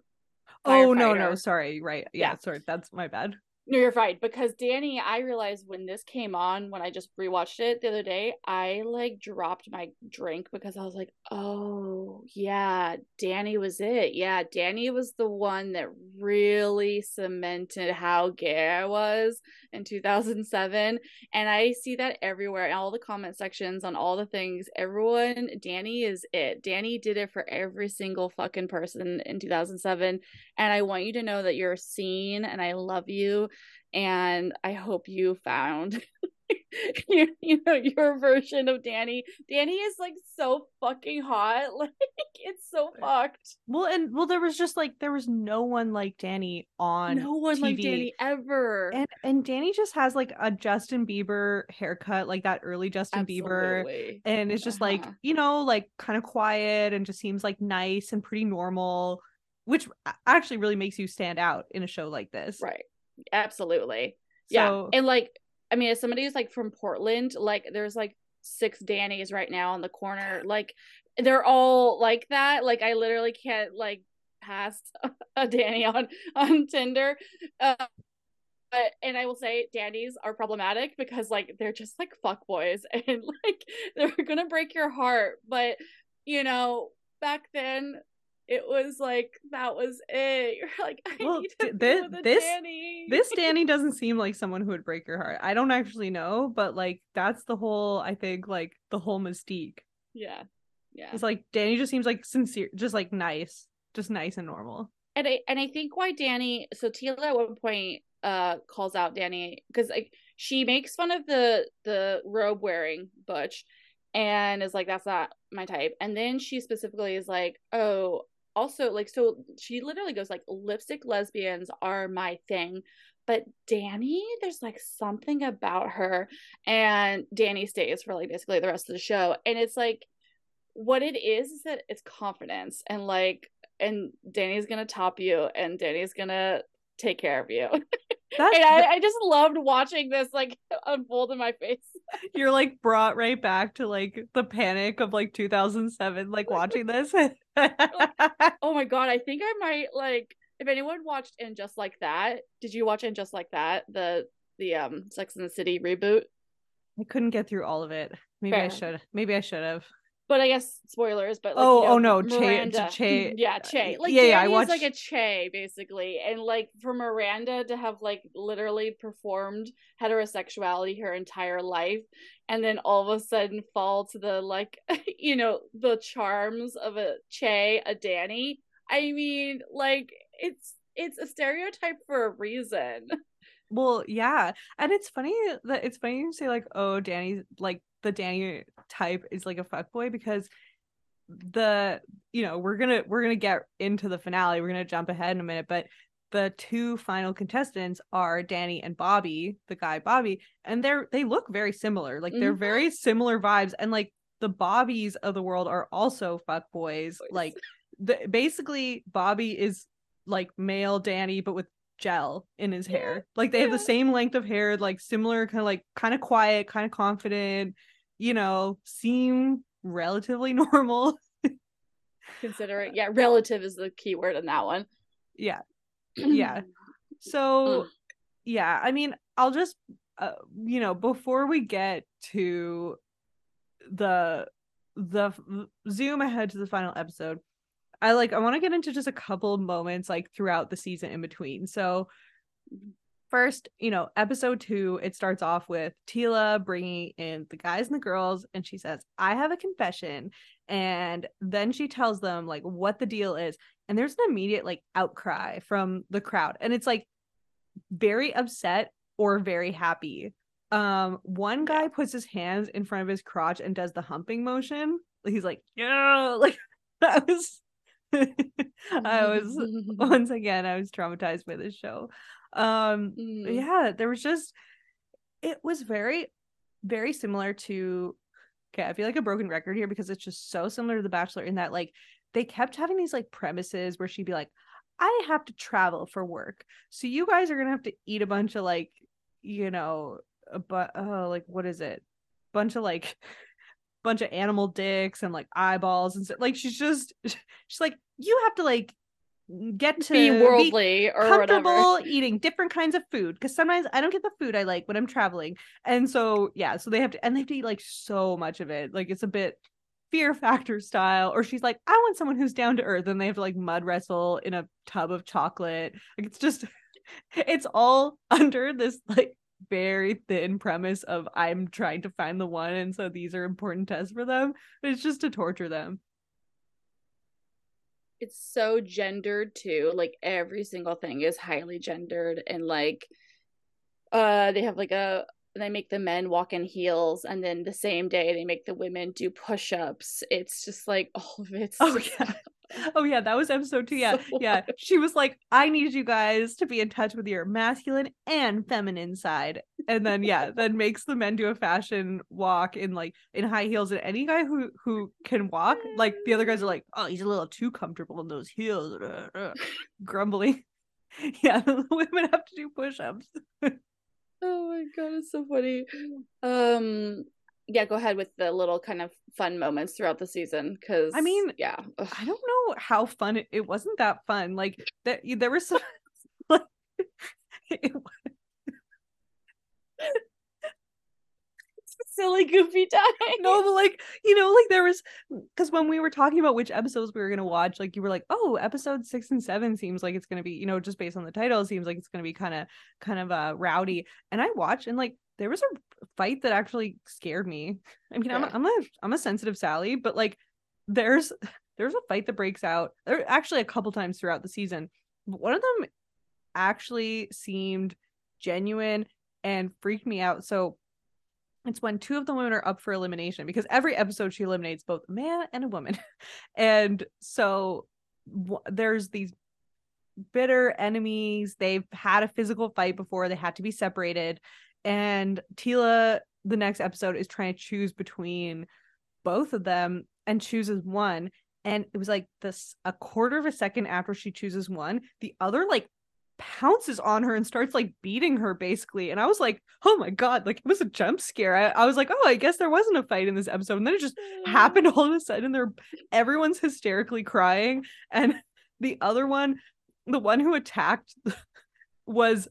Oh no, no, sorry, right, yeah, yeah, sorry, that's my bad. No, you're fine. Because Danny, I realized when this came on, when I just rewatched it the other day, I like dropped my drink because I was like, oh, yeah, Danny was it. Yeah, Danny was the one that really cemented how gay I was in 2007. And I see that everywhere in all the comment sections on all the things. Everyone, Danny is it. Danny did it for every single fucking person in 2007. And I want you to know that you're seen and I love you and I hope you found you, you know your version of Danny. Danny is like so fucking hot. Like it's so fucked. Well, and well, there was just like there was no one like Danny on no one TV. like Danny ever. And and Danny just has like a Justin Bieber haircut, like that early Justin Absolutely. Bieber, and it's just uh-huh. like you know like kind of quiet and just seems like nice and pretty normal, which actually really makes you stand out in a show like this. Right. Absolutely. So, yeah. And like, I mean, as somebody who's like from Portland, like there's like six Danny's right now on the corner. Like they're all like that. Like I literally can't like pass a Danny on on Tinder. Uh, but, and I will say Danny's are problematic because like they're just like fuck boys and like they're gonna break your heart. But you know, back then it was like that was it. You're like, I well, need to this this Danny. this Danny doesn't seem like someone who would break your heart. I don't actually know, but like that's the whole I think like the whole mystique. Yeah, yeah. It's like Danny just seems like sincere, just like nice, just nice and normal. And I and I think why Danny. So Tila at one point uh calls out Danny because like she makes fun of the the robe wearing Butch and is like that's not my type and then she specifically is like oh also like so she literally goes like lipstick lesbians are my thing but danny there's like something about her and danny stays for like basically the rest of the show and it's like what it is is that it's confidence and like and danny's gonna top you and danny's gonna take care of you That's, and I, I just loved watching this like unfold in my face. You're like brought right back to like the panic of like 2007, like watching this. oh my god, I think I might like if anyone watched and just like that. Did you watch and just like that? The the um Sex and the City reboot. I couldn't get through all of it. Maybe Fair. I should. Maybe I should have but I guess spoilers. But like, oh, you know, oh no, Miranda, Che, Che, yeah, uh, Che. Like, yeah, yeah, I watched like a Che basically, and like for Miranda to have like literally performed heterosexuality her entire life, and then all of a sudden fall to the like, you know, the charms of a Che, a Danny. I mean, like it's it's a stereotype for a reason. Well, yeah, and it's funny that it's funny you say like, oh, Danny's like the Danny type is like a fuck boy because the you know we're gonna we're gonna get into the finale. We're gonna jump ahead in a minute but the two final contestants are danny and bobby the guy bobby and they're they look very similar. Like they're mm-hmm. very similar vibes and like the bobbies of the world are also fuck boys. Like the, basically bobby is like male danny but with gel in his hair. Like they yeah. have the same length of hair like similar kind of like kind of quiet kind of confident you know, seem relatively normal. Considering, yeah, relative is the key word in that one. Yeah. Yeah. So, mm. yeah, I mean, I'll just, uh, you know, before we get to the the zoom ahead to the final episode i like i want to get into just a couple moments like throughout the season in between so mm-hmm first, you know, episode two, it starts off with Tila bringing in the guys and the girls, and she says, I have a confession. And then she tells them, like, what the deal is. And there's an immediate, like, outcry from the crowd. And it's like very upset or very happy. Um, one guy puts his hands in front of his crotch and does the humping motion. He's like, yeah, like that was I was once again I was traumatized by this show. Um Mm. yeah, there was just it was very very similar to okay, I feel like a broken record here because it's just so similar to The Bachelor in that like they kept having these like premises where she'd be like, I have to travel for work. So you guys are gonna have to eat a bunch of like, you know, but oh, like what is it? Bunch of like bunch of animal dicks and like eyeballs and stuff. Like she's just she's like, you have to like get to be worldly or comfortable whatever. eating different kinds of food because sometimes I don't get the food I like when I'm traveling. And so yeah, so they have to and they have to eat like so much of it. Like it's a bit fear factor style. Or she's like, I want someone who's down to earth, and they have to like mud wrestle in a tub of chocolate. Like it's just it's all under this like very thin premise of I'm trying to find the one, and so these are important tests for them. It's just to torture them. It's so gendered too. Like every single thing is highly gendered and like uh they have like a they make the men walk in heels and then the same day they make the women do push-ups. It's just like all of it's Oh yeah. Oh yeah, that was episode two. Yeah. So yeah. She was like, I need you guys to be in touch with your masculine and feminine side. And then yeah, then makes the men do a fashion walk in like in high heels. And any guy who who can walk, like the other guys are like, Oh, he's a little too comfortable in those heels. Grumbling. Yeah, the women have to do push-ups. Oh my god, it's so funny. Um yeah, go ahead with the little kind of fun moments throughout the season because I mean, yeah. Ugh. I don't know how fun it, it wasn't that fun. Like that there was some like it silly goofy time. no, but like you know, like there was because when we were talking about which episodes we were gonna watch, like you were like, oh, episode six and seven seems like it's gonna be, you know, just based on the title, seems like it's gonna be kind of kind of uh rowdy. And I watched and like there was a fight that actually scared me. I mean, I'm a, Yeah. I'm a I'm a sensitive Sally, but like there's there's a fight that breaks out. There actually a couple times throughout the season. But one of them actually seemed genuine and freaked me out. So it's when two of the women are up for elimination because every episode she eliminates both a man and a woman. and so w- there's these bitter enemies. They've had a physical fight before, they had to be separated. And Tila, the next episode, is trying to choose between both of them and chooses one. And it was like this a quarter of a second after she chooses one, the other like pounces on her and starts like beating her basically. And I was like, oh my God, like it was a jump scare. I, I was like, oh, I guess there wasn't a fight in this episode. And then it just mm. happened all of a sudden. They're everyone's hysterically crying. And the other one, the one who attacked was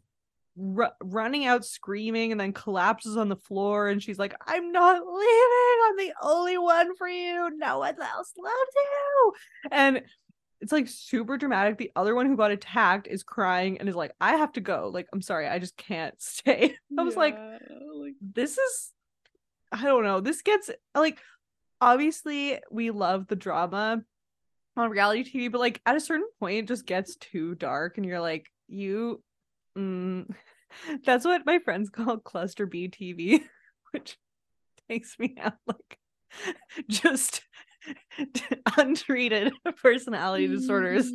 ru- running out screaming and then collapses on the floor and she's like i'm not leaving. I'm the only one for you. No one else loves you. And it's like super dramatic. The other one who got attacked is crying and is like i have to go. Like i'm sorry. I just can't stay. I was like like this is i don't know. This gets like obviously we love the drama on reality tv but like at a certain point it just gets too dark and you're like you mm, that's what my friends call cluster b tv which takes me out like just untreated personality disorders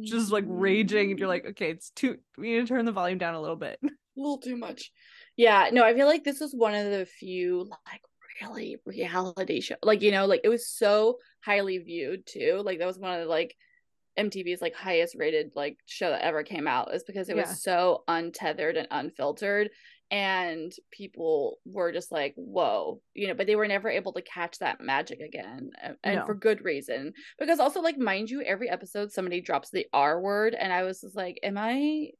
just like raging and you're like okay it's too we need to turn the volume down a little bit a little too much. Yeah, no, I feel like this was one of the few like really reality show like you know like it was so highly viewed too like that was one of the like MTV's like highest rated like show that ever came out is because it Yeah. was so untethered and unfiltered and people were just like whoa you know but they were never able to catch that magic again and, No. for good reason because also like mind you every episode somebody drops the r word and i was just like am i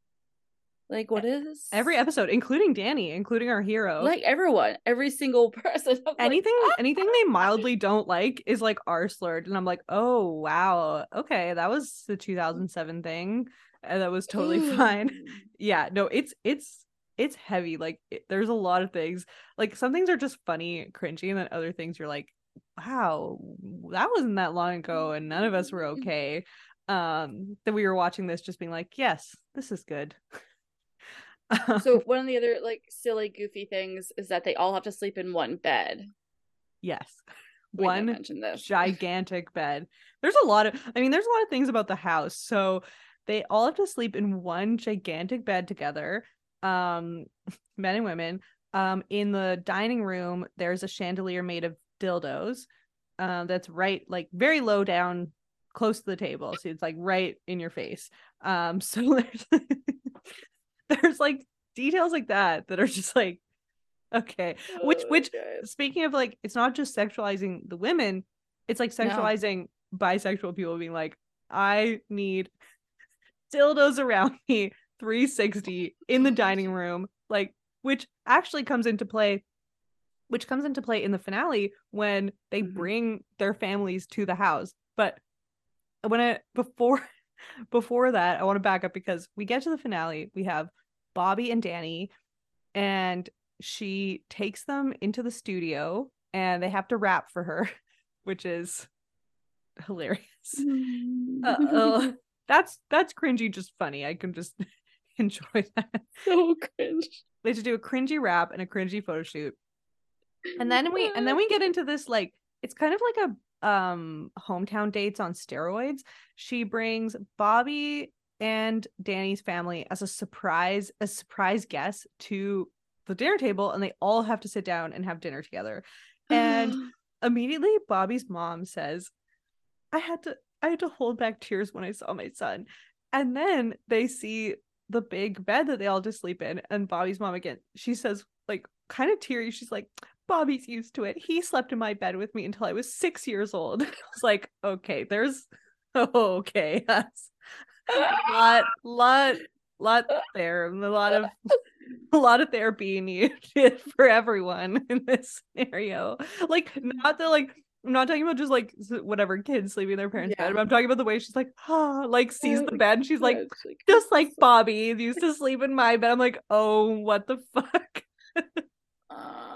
like what is every episode including danny including our hero. Like everyone every single person. I was like, anything "Ah!" anything they mildly don't like is like r slurred and i'm like oh wow. Okay that was the 2007 thing and that was totally fine. Yeah no it's it's it's heavy like it, there's a lot of things. Like some things are just funny cringy and then other things you're like wow that wasn't that long ago and none of us were okay. Um that we were watching this just being like yes this is good so one of the other like silly goofy things is that they all have to sleep in one bed yes We one gigantic bed. There's a lot of I mean, there's a lot of things about the house. So they all have to sleep in one gigantic bed together. Um men and women. Um in the dining room there's a chandelier made of dildos. Um that's right like very low down close to the table. So it's like right in your face. Um so there's there's like details like that that are just like okay which which Okay. speaking of like it's not just sexualizing the women it's like No. sexualizing bisexual people being like i need dildos around me 360 in the dining room like which actually comes into play which comes into play in the finale when they Mhm. bring their families to the house but when i before before that i want to back up because we get to the finale we have bobby and danny and she takes them into the studio and they have to rap for her which is hilarious. Uh, uh, that's that's cringy just funny. I can just enjoy that. So cringe. they have to do a cringy rap and a cringy photo shoot. And then we and then we get into this like it's kind of like a um hometown dates on steroids she brings bobby and danny's family as a surprise a surprise guest to the dinner table and they all have to sit down and have dinner together. And immediately bobby's mom says i had to i had to hold back tears when i saw my son. And then they see the big bed that they all just sleep in and bobby's mom again she says like kind of teary she's like bobby's used to it. He slept in my bed with me until i was six years old. I was like okay there's okay that's a lot lot lot there a lot of a lot of therapy needed for everyone in this scenario. Like not that like i'm not talking about just like whatever kids sleeping in their parents Yeah. bed but i'm talking about the way she's like ah like sees the bed and she's like like just like bobby used to sleep in my bed. I'm like oh what the fuck? Uh,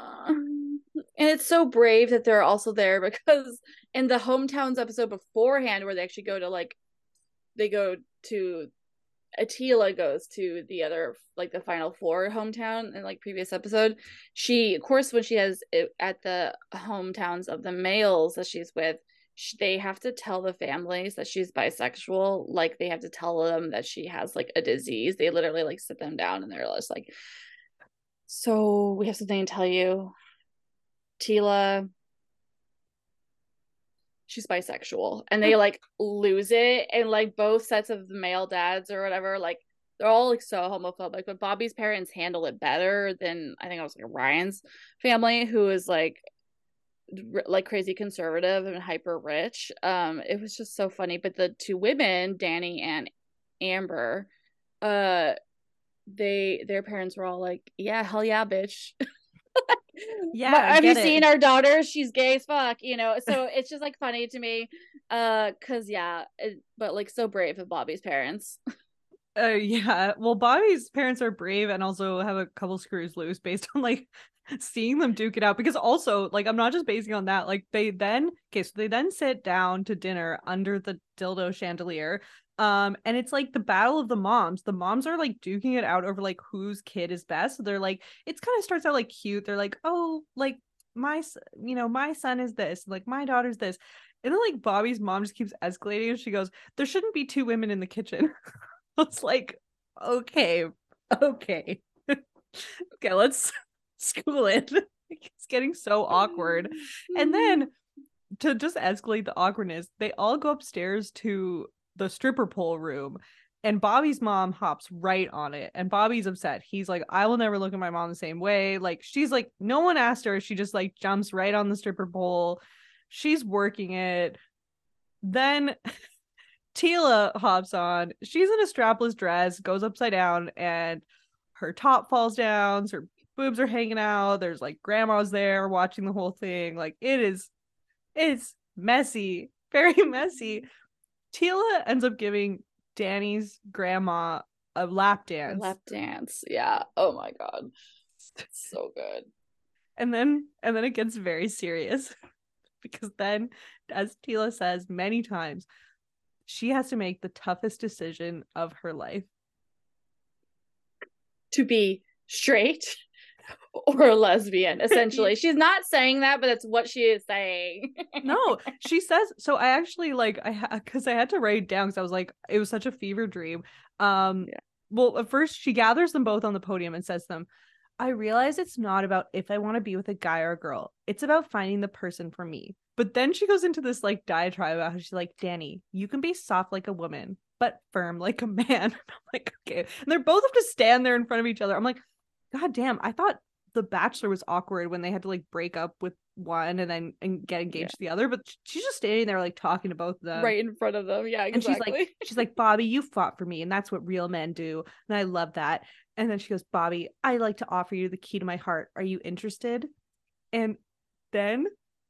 and it's so brave that they're also there because in the hometowns episode beforehand where they actually go to like they go to Atila goes to the other like the final four hometown in like previous episode. She of course when she has it at the hometowns of the males that she's with, sh they have to tell the families that she's bisexual. Like they have to tell them that she has like a disease. They literally like sit them down and they're just like, "So we have something to tell you, Tila." she's bisexual and they like lose it and like both sets of the male dads or whatever like they're all like so homophobic but bobby's parents handle it better than i think i was like ryan's family who is like r- like crazy conservative and hyper rich um it was just so funny but the two women danny and amber uh they their parents were all like yeah hell yeah bitch Yeah, have you it. seen our daughter? She's gay as fuck, you know. So it's just like funny to me, uh, cause yeah, it, but like so brave of Bobby's parents. Uh, yeah. Well, Bobby's parents are brave and also have a couple screws loose based on like seeing them duke it out. Because also, like, I'm not just basing on that. Like, they then okay, so they then sit down to dinner under the dildo chandelier. Um, and it's like the battle of the moms. The moms are like duking it out over like whose kid is best. So they're like, it's kind of starts out like cute. They're like, oh, like my, you know, my son is this, like my daughter's this. And then like Bobby's mom just keeps escalating. And she goes, there shouldn't be two women in the kitchen. it's like, okay, okay. okay, let's school it. it's getting so awkward. And then to just escalate the awkwardness, they all go upstairs to the stripper pole room. And Bobby's mom hops right on it. And Bobby's upset. He's like, I will never look at my mom the same way. Like, she's like, no one asked her. She just like jumps right on the stripper pole. She's working it. Then Tila hops on. She's in a strapless dress, goes upside down, and her top falls down. So her boobs are hanging out. There's like grandma's there watching the whole thing. Like it is, it's messy, very messy. Tila ends up giving Danny's grandma a lap dance. lap dance. Yeah. Oh my god, so good. and then and then it gets very serious because then as Tila says many times she has to make the toughest decision of her life To be straight or a lesbian essentially. She's not saying that but that's what she is saying. No she says so i actually like i because i had to write it down because i was like it was such a fever dream. Um yeah. well at first she gathers them both on the podium and says them i realize it's not about if i want to be with a guy or a girl. It's about finding the person for me. But then she goes into this like diatribe about how she's like danny you can be soft like a woman but firm like a man. I'm like okay. And they're both have to stand there in front of each other. I'm like god damn i thought the bachelor was awkward when they had to like break up with one and then and get engaged yeah. to the other but she's just standing there like talking to both of them. Right in front of them. Yeah exactly. and she's like she's like bobby you fought for me and that's what real men do and i love that. And then she goes bobby i like to offer you the key to my heart. Are you interested? And then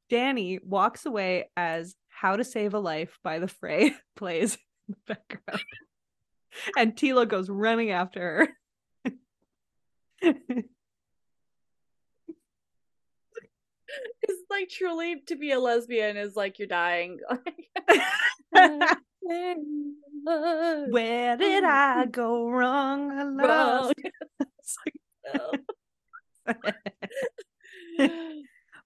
danny walks away as how to save a life by the fray plays in the background. And tila goes running after her it's like truly to be a lesbian is like you're dying. Where did I go wrong? I lost.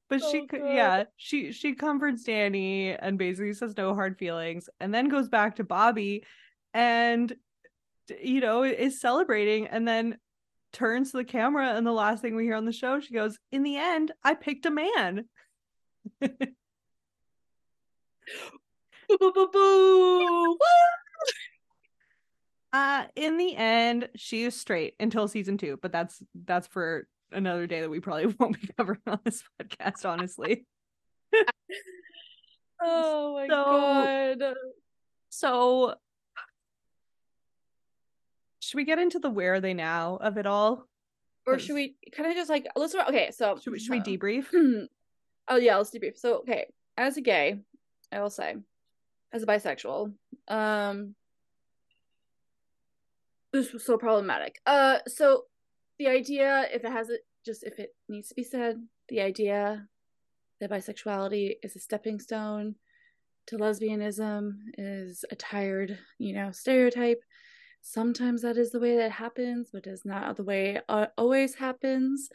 but oh, she could yeah she she comforts danny and basically says no hard feelings and then goes back to bobby and you know is celebrating and then turns to the camera and the last thing we hear on the show she goes in the end i picked a man. Uh in the end she is straight until season two but that's that's for another day that we probably won't be covering on this podcast honestly. Oh my so, god. So should we get into the where are they now of it all? Or should we kind of just like let's okay, so should we should we debrief? oh yeah, let's debrief. So okay, as a gay, I will say, as a bisexual, um this was so problematic. Uh so the idea, if it has it just if it needs to be said, the idea that bisexuality is a stepping stone to lesbianism is a tired, you know, stereotype Sometimes that is the way that happens, but is not the way it always happens.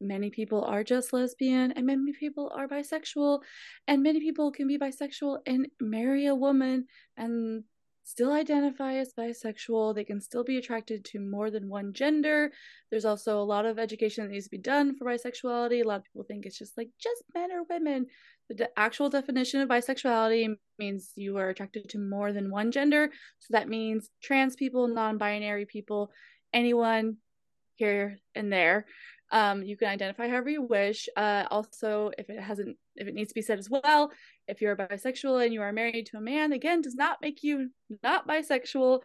Many people are just lesbian, and many people are bisexual, and many people can be bisexual and marry a woman and still identify as bisexual. They can still be attracted to more than one gender. There's also a lot of education that needs to be done for bisexuality. A lot of people think it's just like just men or women. The actual definition of bisexuality means you are attracted to more than one gender. So that means trans people, non binary people, anyone here and there. Um, you can identify however you wish. Uh, also, if it hasn't, if it needs to be said as well, if you're bisexual and you are married to a man, again, does not make you not bisexual.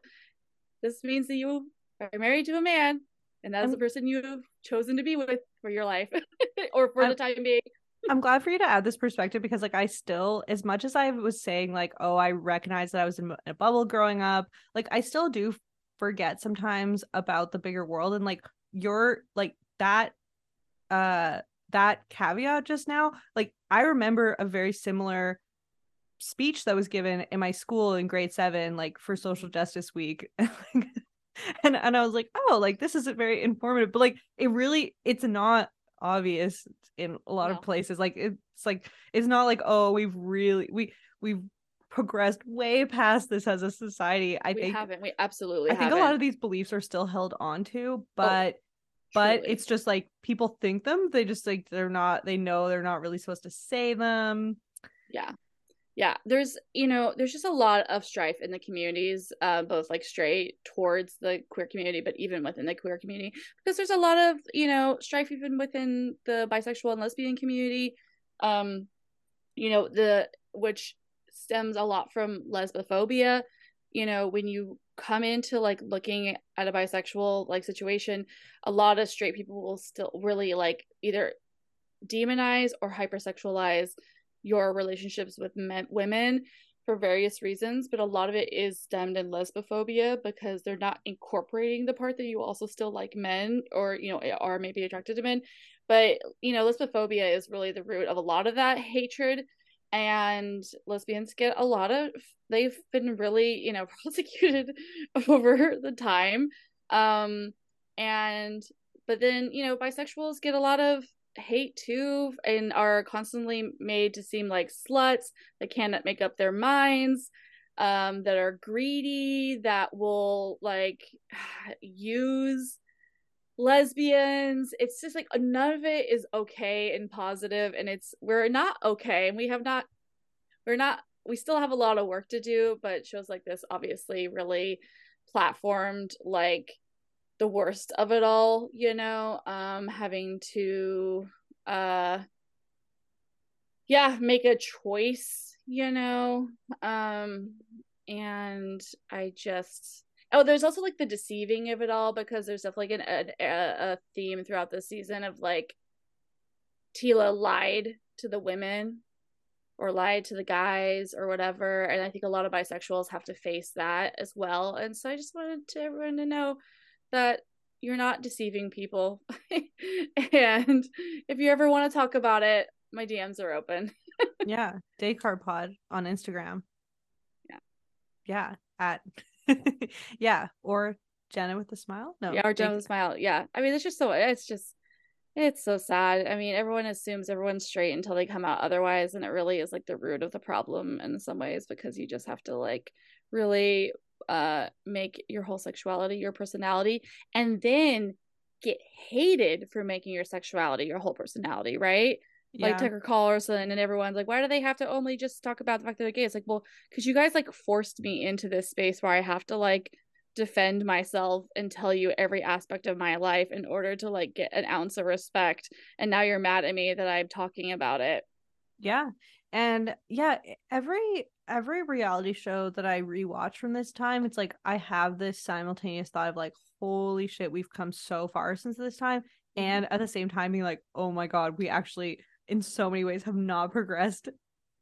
This means that you are married to a man, and that is the person you've chosen to be with for your life or for I'm, the time being. I'm glad for you to add this perspective because like I still as much as I was saying like oh I recognize that I was in a bubble growing up like I still do forget sometimes about the bigger world and like you're like that uh that caveat just now like I remember a very similar speech that was given in my school in grade 7 like for social justice week. And and I was like oh like this isn't very informative but like it really it's not obvious in a lot no. of places. Like it's like it's not like oh we've really we we've progressed way past this as a society. I think we think haven't. We absolutely i think haven't. a lot of these beliefs are still held on to oh, but oh, but it's just like people think them they just like they're not they know they're not really supposed to say them. Yeah. Yeah there's you know there's just a lot of strife in the communities uh, both like straight towards the queer community but even within the queer community because there's a lot of you know strife even within the bisexual and lesbian community. Um you know the which stems a lot from lesbophobia you know when you come into like looking at a bisexual like situation a lot of straight people will still really like either demonize or hypersexualize your relationships with men, women for various reasons, but a lot of it is stemmed in lesbophobia because they're not incorporating the part that you also still like men or, you know, are maybe attracted to men. But, you know, lesbophobia is really the root of a lot of that hatred. And lesbians get a lot of, they've been really, you know, prosecuted over the time. Um, and but then you know bisexuals get a lot of hate too and are constantly made to seem like sluts that cannot make up their minds um that are greedy that will like use lesbians. It's just like none of it is okay and positive and it's we're not okay and we have not we're not we still have a lot of work to do but shows like this obviously really platformed like the worst of it all you know? Um having to uh yeah make a choice you know? Um and i just oh there's also like the deceiving of it all because there's definitely an, a, a theme throughout the season of like tila lied to the women or lied to the guys or whatever and i think a lot of bisexuals have to face that as well and so i just wanted to everyone to know that you're not deceiving people. And if you ever want to talk about it my dms are open. Yeah Date Card Pod on instagram. Yeah. Yeah at yeah or jenna with a smile no yeah or jenna with a smile yeah i mean it's just so it's just it's so sad. I mean, everyone assumes everyone's straight until they come out otherwise, and it really is like the root of the problem in some ways because you just have to like really uh make your whole sexuality your personality and then get hated for making your sexuality your whole personality, right? Yeah. Like Tucker Carlson and everyone's like, why do they have to only just talk about the fact that they're gay? It's like, well, because you guys like forced me into this space where I have to like defend myself and tell you every aspect of my life in order to like get an ounce of respect and now you're mad at me that I'm talking about it. Yeah. And yeah, every every reality show that I rewatch from this time, it's like I have this simultaneous thought of like, holy shit, we've come so far since this time. Mm-hmm. And at the same time being like, oh my god, we actually in so many ways have not progressed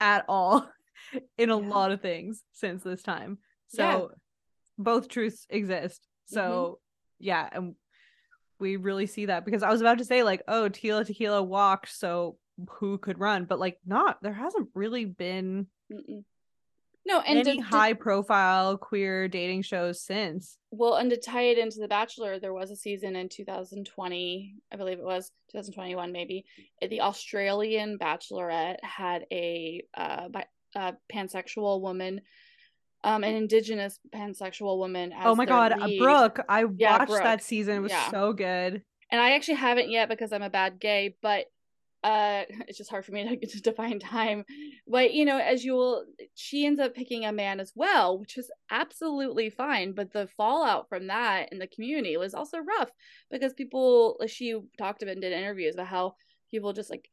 at all in a yeah. lot of things since this time. So yeah both truths exist. So mm-hmm. yeah, and we really see that because I was about to say like, oh, Tila Tequila walked, so who could run? But like, not there hasn't really been Mm-mm. No and any to, high to, profile queer dating shows since. Well, and to tie it into The Bachelor, there was a season in 2020, I believe it was 2021, maybe. The Australian Bachelorette had a uh, bi- uh pansexual woman um an indigenous pansexual woman oh my god lead. brooke i yeah, watched brooke. that season it was yeah. so good and i actually haven't yet because i'm a bad gay but uh it's just hard for me to, to define time. But you know as you'll she ends up picking a man as well which is absolutely fine but the fallout from that in the community was also rough because people she talked about and did interviews about how people just like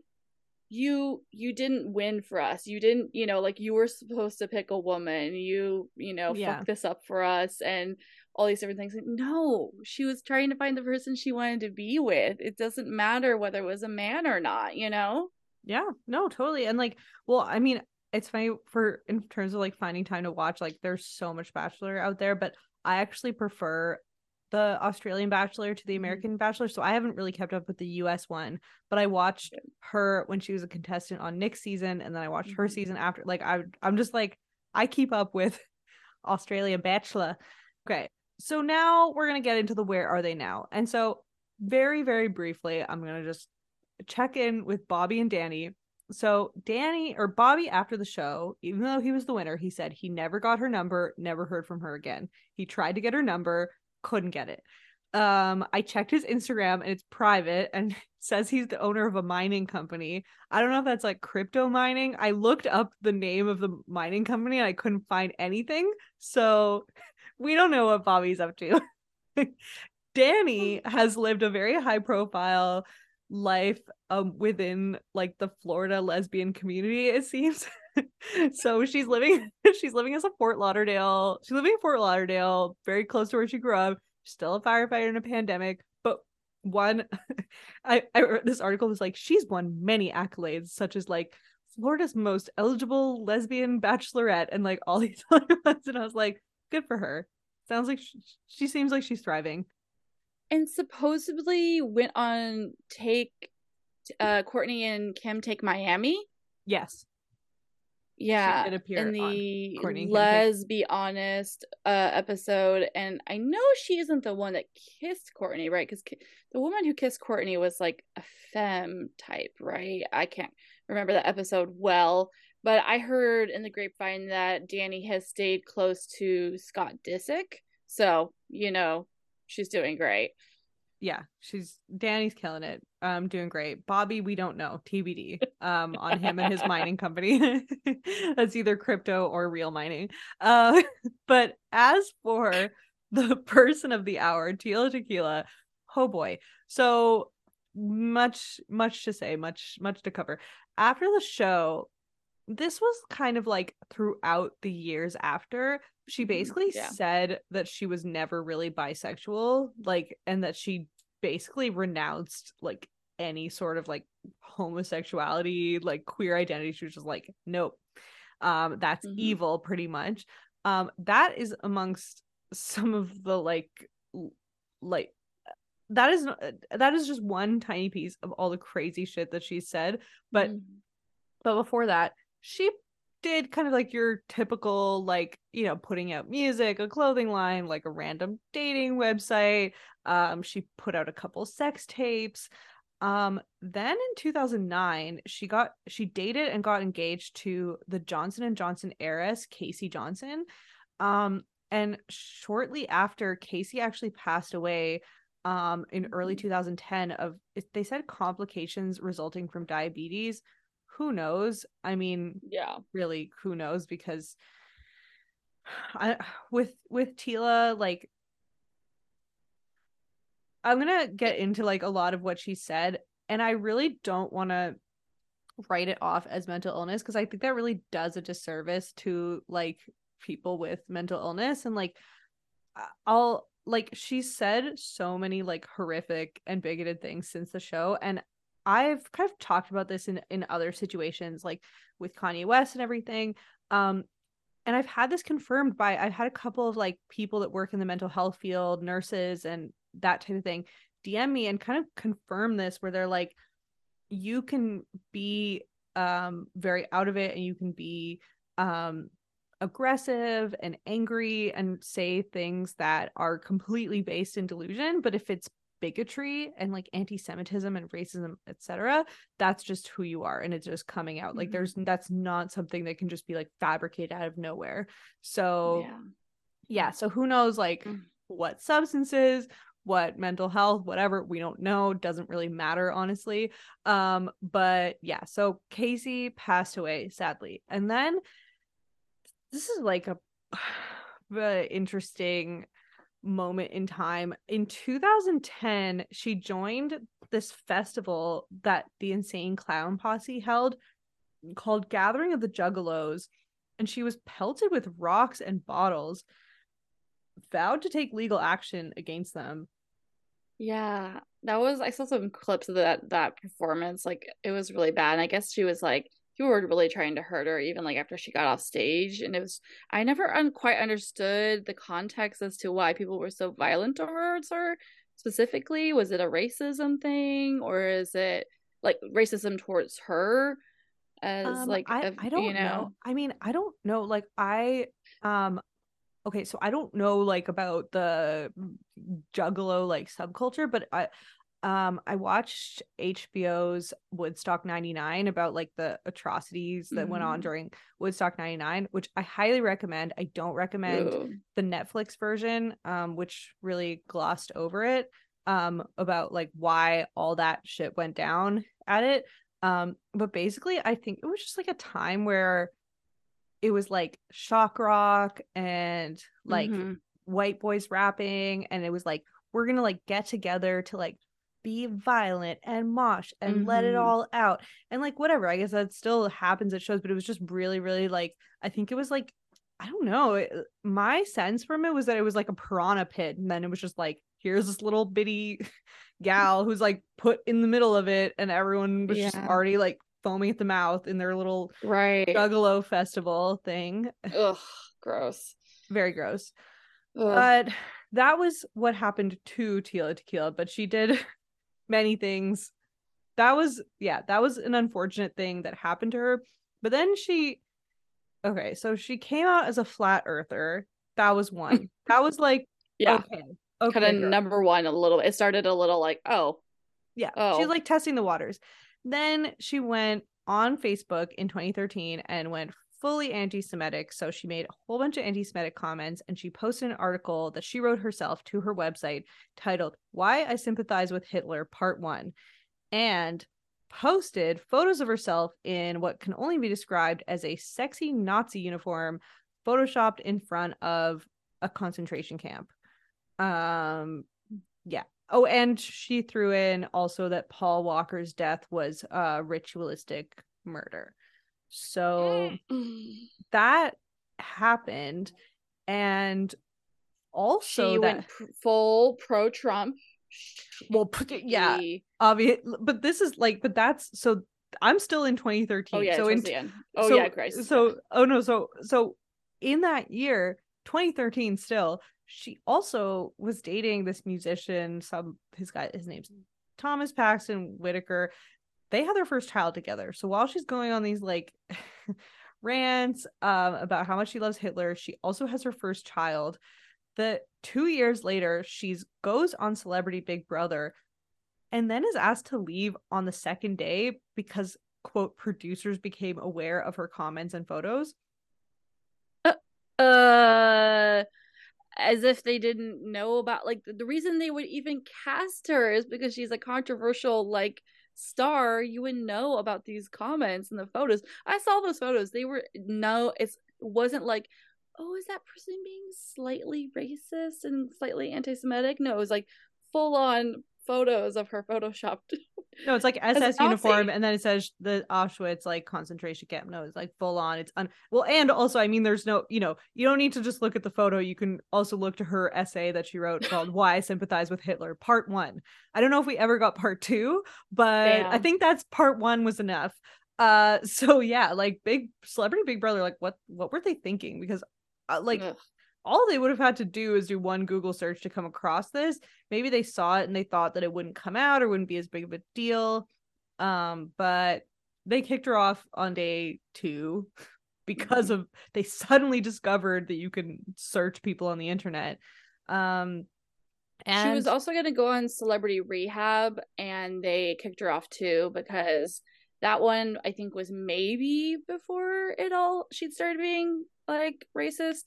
you you didn't win for us. You didn't you know like you were supposed to pick a woman. You you know yeah. fuck this up for us. And all these different things like, no she was trying to find the person she wanted to be with it doesn't matter whether it was a man or not you know yeah no totally and like well i mean it's funny for in terms of like finding time to watch like there's so much bachelor out there but i actually prefer the Australian Bachelor to the mm-hmm. American Bachelor, so I haven't really kept up with the US one, but I watched her when she was a contestant on Nick's season and then I watched mm-hmm. her season after like I I'm just like I keep up with Australian Bachelor. Okay. So now we're going to get into the where are they now. And so very very briefly, I'm going to just check in with Bobby and Danny. So Danny or Bobby after the show, even though he was the winner, he said he never got her number, never heard from her again. He tried to get her number, couldn't get it. Um, I checked his Instagram and it's private and says he's the owner of a mining company. I don't know if that's like crypto mining. I looked up the name of the mining company and I couldn't find anything. So we don't know what Bobby's up to. Danny has lived a very high profile life um within like the Florida lesbian community it seems. so she's living she's living as a Fort Lauderdale. She's living in Fort Lauderdale, very close to where she grew up. Still a firefighter in a pandemic, but one I, I read this article was like she's won many accolades, such as like Florida's most eligible lesbian bachelorette and like all these other ones. And I was like, good for her. Sounds like she, she seems like she's thriving. And supposedly went on take uh Kourtney and Kim take Miami. Yes Yeah, she did appear in the Kim Let's Be Honest uh, episode, and I know she isn't the one that kissed Kourtney, right? Because the woman who kissed Kourtney was like a femme type, right? I can't remember that episode well, but I heard in the grapevine that Danny has stayed close to Scott Disick, so you know she's doing great. yeah, she's Danny's killing it. Um, doing great. Bobby, we don't know. TBD. Um, on him and his mining company. That's either crypto or real mining. Uh, but as for the person of the hour, Tila Tequila, oh boy. So much, much to say, much, much to cover. After the show, this was kind of like throughout the years after she basically yeah. said that she was never really bisexual like and that she basically renounced like any sort of like homosexuality like queer identity she was just like nope um that's Mhm. evil pretty much um that is amongst some of the like like that is that is just one tiny piece of all the crazy shit that she said but Mhm. but before that, she did kind of like your typical, like, you know, putting out music, a clothing line, like a random dating website. Um, she put out a couple sex tapes. Um, then in 2009, she got she dated and got engaged to the Johnson and Johnson heiress, Casey Johnson. Um, and shortly after, Casey actually passed away um in early 2010 of they said complications resulting from diabetes who knows? I mean yeah, really who knows? Because i with with tila like i'm gonna get into like a lot of what she said and i really don't want to write it off as mental illness because i think that really does a disservice to like people with mental illness and like i'll like she said so many like horrific and bigoted things since the show and i've kind of talked about this in in other situations like with kanye west and everything um and i've had this confirmed by i've had a couple of like people that work in the mental health field nurses and that type of thing dm me and kind of confirm this where they're like you can be um very out of it and you can be um aggressive and angry and say things that are completely based in delusion but if it's bigotry and like anti-semitism and racism etc that's just who you are and it's just coming out like Mhm. there's that's not something that can just be like fabricated out of nowhere so yeah. yeah so who knows like Mm. what substances what mental health whatever we don't know doesn't really matter honestly um but yeah so casey passed away sadly and then this is like a interesting moment in time in 2010 she joined this festival that the insane clown posse held called gathering of the juggalos and she was pelted with rocks and bottles vowed to take legal action against them Yeah, that was I saw some clips of that that performance. Like it was really bad. And I guess she was like people were really trying to hurt her even like after she got off stage. And it was I never un- quite understood the context as to why people were so violent towards her specifically. Was it a racism thing or is it like racism towards her as Um, like I, a- I don't you know. know? I mean, I don't know. Like I um okay, so I don't know like about the juggalo like subculture, but I um I watched HBO's Woodstock 99 about like the atrocities that went on Mhm. during Woodstock 99, which I highly recommend. I don't recommend the Netflix version, um, which really glossed over it, um, about like why all that shit went down at it. Um, but basically, I think it was just like a time where it was like shock rock and like Mhm. white boys rapping, and it was like we're gonna like get together to like be violent and mosh and let it Mhm. all out and like whatever. I guess that still happens at shows, but it was just really, really like I think it was like I don't know. It, my sense from it was that it was like a piranha pit, and then it was just like, here's this little bitty gal who's like put in the middle of it, and everyone was just already like foaming at the mouth in their little right. juggalo festival thing. Ugh, gross. Very gross. Ugh. But that was what happened to Tila Tequila, but she did many things. That was yeah, that was an unfortunate thing that happened to her. But then she okay, so she came out as a flat earther. That was one. that was like Yeah. okay. Okay. kind of girl. number one a little it started a little like oh Yeah. Oh. She's like testing the waters. Then she went on Facebook in 2013 and went fully anti Semitic. So she made a whole bunch of anti Semitic comments and she posted an article that she wrote herself to her website titled Why I Sympathize with Hitler, Part One, and posted photos of herself in what can only be described as a sexy Nazi uniform photoshopped in front of a concentration camp. Um, yeah. Oh, and she threw in also that Paul Walker's death was a ritualistic murder. So mm. Mm. that happened. And also she that went pr- full pro Trump. well put it- yeah, obvious but this is like but that's so I'm still in 2013. Oh yeah. so in the end. Oh so, yeah, Grace. So oh no, so so in that year, 2013 still, she also was dating this musician, some his guy his name's Thomas Paxton Whitaker. They had their first child together. So while she's going on these like rants um about how much she loves Hitler, she also has her first child. The two years later, she's goes on Celebrity Big Brother and then is asked to leave on the second day because quote producers became aware of her comments and photos uh as if they didn't know about like the reason they would even cast her is because she's a controversial like star you would know about these comments and the photos. I saw those photos. They were no it's wasn't like oh is that person being slightly racist and slightly anti-semitic? No it was like full on photos of her photoshopped. No it's like ss uniform Nazi. and then it says the auschwitz like concentration camp. No it's like full on. It's un well and also i mean there's no you know you don't need to just look at the photo. You can also look to her essay that she wrote called why i sympathize with hitler part one. I don't know if we ever got part two but i think that's part one was enough. Uh so yeah like big celebrity big brother like what what were they thinking? Because uh, like Ugh. All they would have had to do is do one Google search to come across this. Maybe they saw it and they thought that it wouldn't come out or wouldn't be as big of a deal. Um, but they kicked her off on day two because of they suddenly discovered that you can search people on the internet. Um, and she was also going to go on celebrity rehab and they kicked her off too because that one i think was maybe before it all she'd started being like racist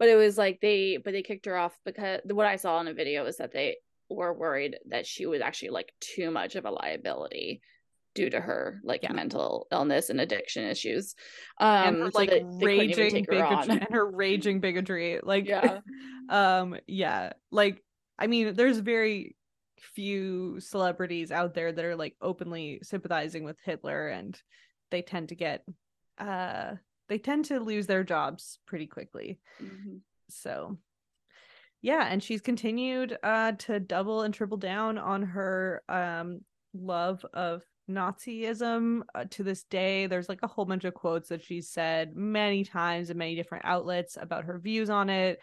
but it was like they but they kicked her off because what i saw in a video is that they were worried that she was actually like too much of a liability due to her like Yeah. mental illness and addiction issues and um her, so like raging bigotry and her raging bigotry. Like Yeah. um yeah like i mean there's very few celebrities out there that are like openly sympathizing with hitler and they tend to get uh they tend to lose their jobs pretty quickly. Mhm. so yeah and she's continued uh to double and triple down on her um love of nazism uh, to this day. There's like a whole bunch of quotes that she's said many times in many different outlets about her views on it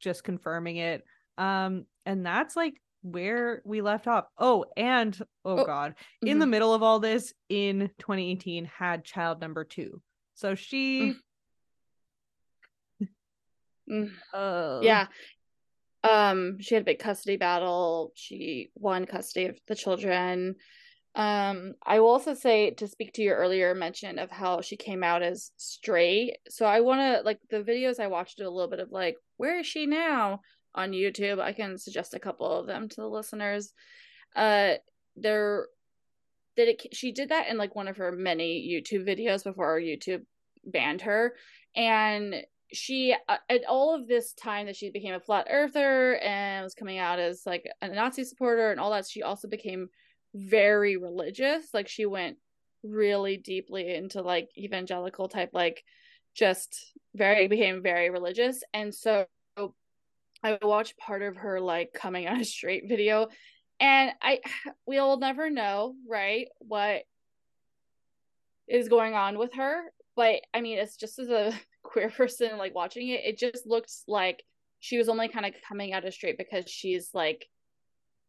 just confirming it. Um and that's like where we left off. Oh and oh, Oh, god in mhm. the middle of all this in 2018 had child number two so she Mm. uh yeah. Um she had a big custody battle. She won custody of the children. Um i will also say to speak to your earlier mention of how she came out as straight. So i want to like the videos i watched a little bit of like where is she now on youtube? I can suggest a couple of them to the listeners. Uh there did it she did that in like one of her many youtube videos before youtube banned her. And she uh, at all of this time that she became a flat earther and was coming out as like a nazi supporter and all that she also became very religious. Like she went really deeply into like evangelical type like just very became very religious. And so i watched part of her like coming out straight video and i we'll never know right what is going on with her but i mean it's just as a queer person like watching it it just looks like she was only kind of coming out as straight because she's like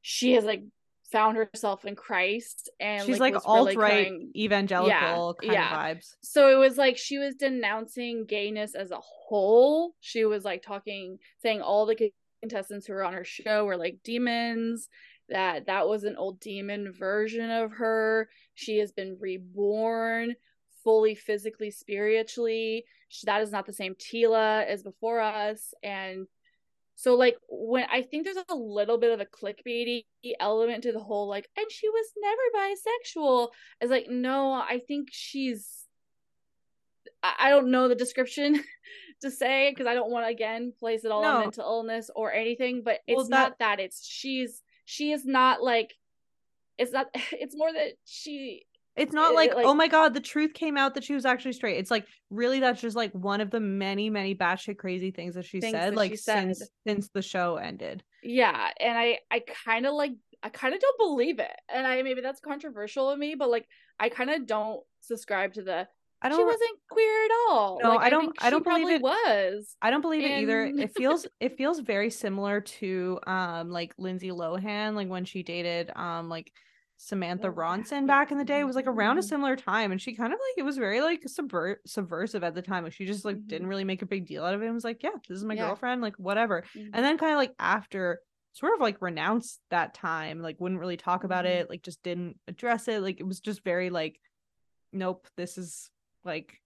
she has like found herself in Christ and she's like, like, alt right crying- evangelical kind yeah. of vibes. so it was like she was denouncing gayness as a whole. She was like talking, saying all the contestants who were on her show were like demons. That that was an old demon version of her. She has been reborn, fully physically, spiritually. She, that is not the same Tila as before us, and so like when I think there's a little bit of a clickbaity element to the whole like, and she was never bisexual. It's like no, I think she's I I don't know the description to say because I don't want to again place it all No. on mental illness or anything, but it's Well, not that it's she's she is not like it's not it's more that she It's not it- like, it, like- oh my god, the truth came out that she was actually straight. It's like really that's just like one of the many, many batshit crazy things that she said, that like she said. since since the show ended. yeah, and I I kind of like I kind of don't believe it, and I maybe that's controversial of me, but like I kind of don't subscribe to the I don't she wasn't queer at all. No, Like, I don't- think I don't she believe it. Was I don't believe it either. It feels it feels very similar to um like Lindsay Lohan, like when she dated um like Samantha Oh, Ronson back in the day. It was like around a Mhm. similar time, and she kind of like it was very like subvert subversive at the time. Like she just like Mhm. didn't really make a big deal out of it. and was like, yeah, this is my Yeah. girlfriend, like whatever. Mhm. And then kind of like after sort of like renounced that time, like wouldn't really talk about Mhm. it, like just didn't address it. Like it was just very like, nope, this is like,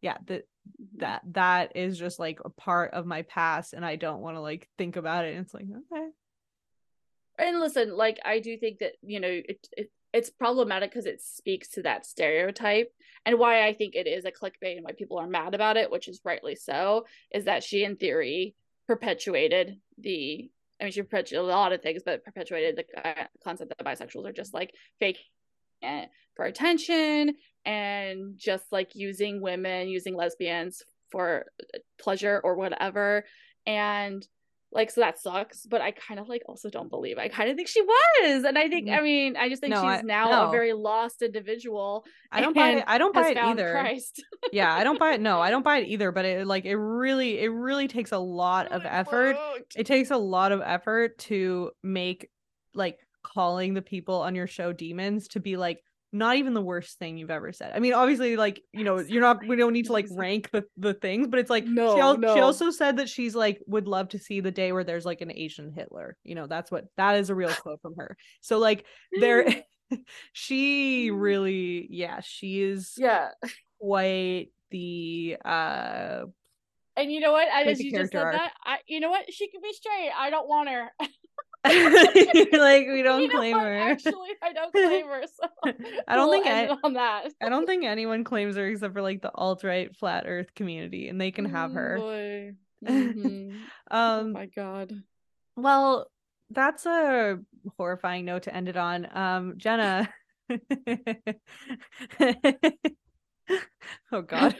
yeah, that Mhm. that that is just like a part of my past and I don't want to like think about it. And it's like, okay. and listen like i do think that you know it, it it's problematic because it speaks to that stereotype and why i think it is a clickbait and why people are mad about it which is rightly so is that she in theory perpetuated the i mean she perpetuated a lot of things but perpetuated the uh, concept that bisexuals are just like fake eh, for attention and just like using women using lesbians for pleasure or whatever and like so that sucks but i kind of like also don't believe i kind of think she was and i think i mean i just think No, she's I- now no. a very lost individual I don't buy it. I don't buy it either. christ yeah, I don't buy it. No, I don't buy it either. But it like it really, it really takes a lot of effort. It takes a lot of effort to make like calling the people on your show demons to be like not even the worst thing you've ever said. I mean, obviously, like you know, you're not. We don't need to like rank the the things, but it's like No, she, al- she also said that she's like would love to see the day where there's like an Asian Hitler. You know, that's what that is a real quote from her. So like there, she really, yeah, she is yeah quite the uh and you know what Like as you just said arc. that i you know what she can be straight i don't want her like we don't You know claim her. actually i don't claim her so I don't we'll think I- on that I don't think anyone claims her except for like the alt right flat earth community and they can have Mm, her. boy. Oh Um my god well that's a horrifying note to end it on. Um Jenna Oh god.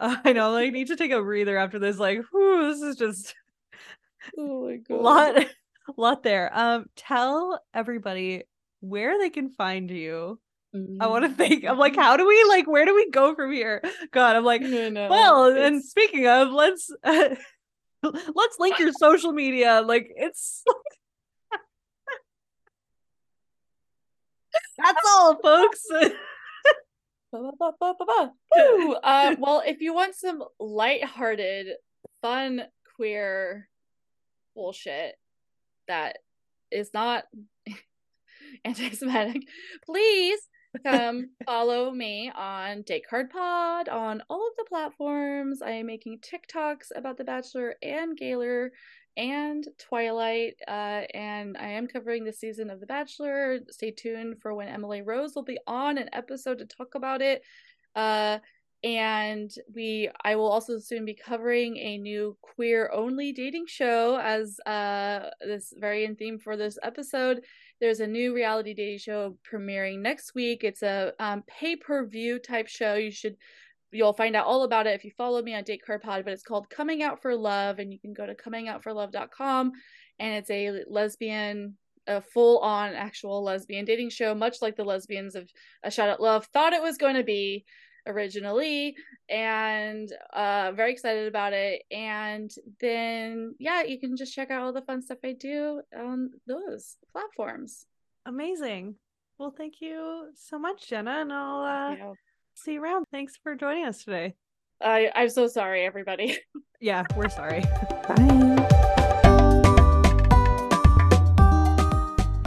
Uh, I know like, I need to take a breather after this like whew, this is just oh my a god lot lot there. Um tell everybody where they can find you. I want to think. I'm like, how do we like? Where do we go from here? God, I'm like, I know, well. And speaking of, let's let's link your social media. Like, it's that's all, folks. Uh, well, if you want some lighthearted, fun, queer bullshit that is not anti-Semitic, please come follow me on Date Card Pod on all of the platforms. I am making TikToks about The Bachelor and Gaylor and Twilight, uh, and I am covering the season of The Bachelor. Stay tuned for when Emily Rose will be on an episode to talk about it. Uh, and we, I will also soon be covering a new queer-only dating show as uh this very in theme for this episode. There's a new reality dating show premiering next week. It's a um, pay-per-view type show. You should you'll find out all about it if you follow me on Date Card Pod, but it's called Coming Out for Love, and you can go to comingoutforlove.com and it's a lesbian a full on actual lesbian dating show, much like the lesbians of A Shot at Love thought it was going to be originally and uh very excited about it and then yeah you can just check out all the fun stuff i do on those platforms Amazing. Well, thank you so much, Jenna, and I'll uh, see you around. Thanks for joining us today. I I'm so sorry, everybody. yeah, we're sorry. Bye.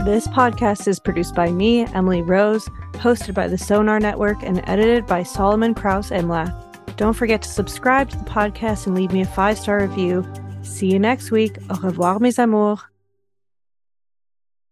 This podcast is produced by me, Emily Rose, hosted by the Sonar Network, and edited by Solomon Kraus Imlath. Don't forget to subscribe to the podcast and leave me a five star review. See you next week. Au revoir, mes amours.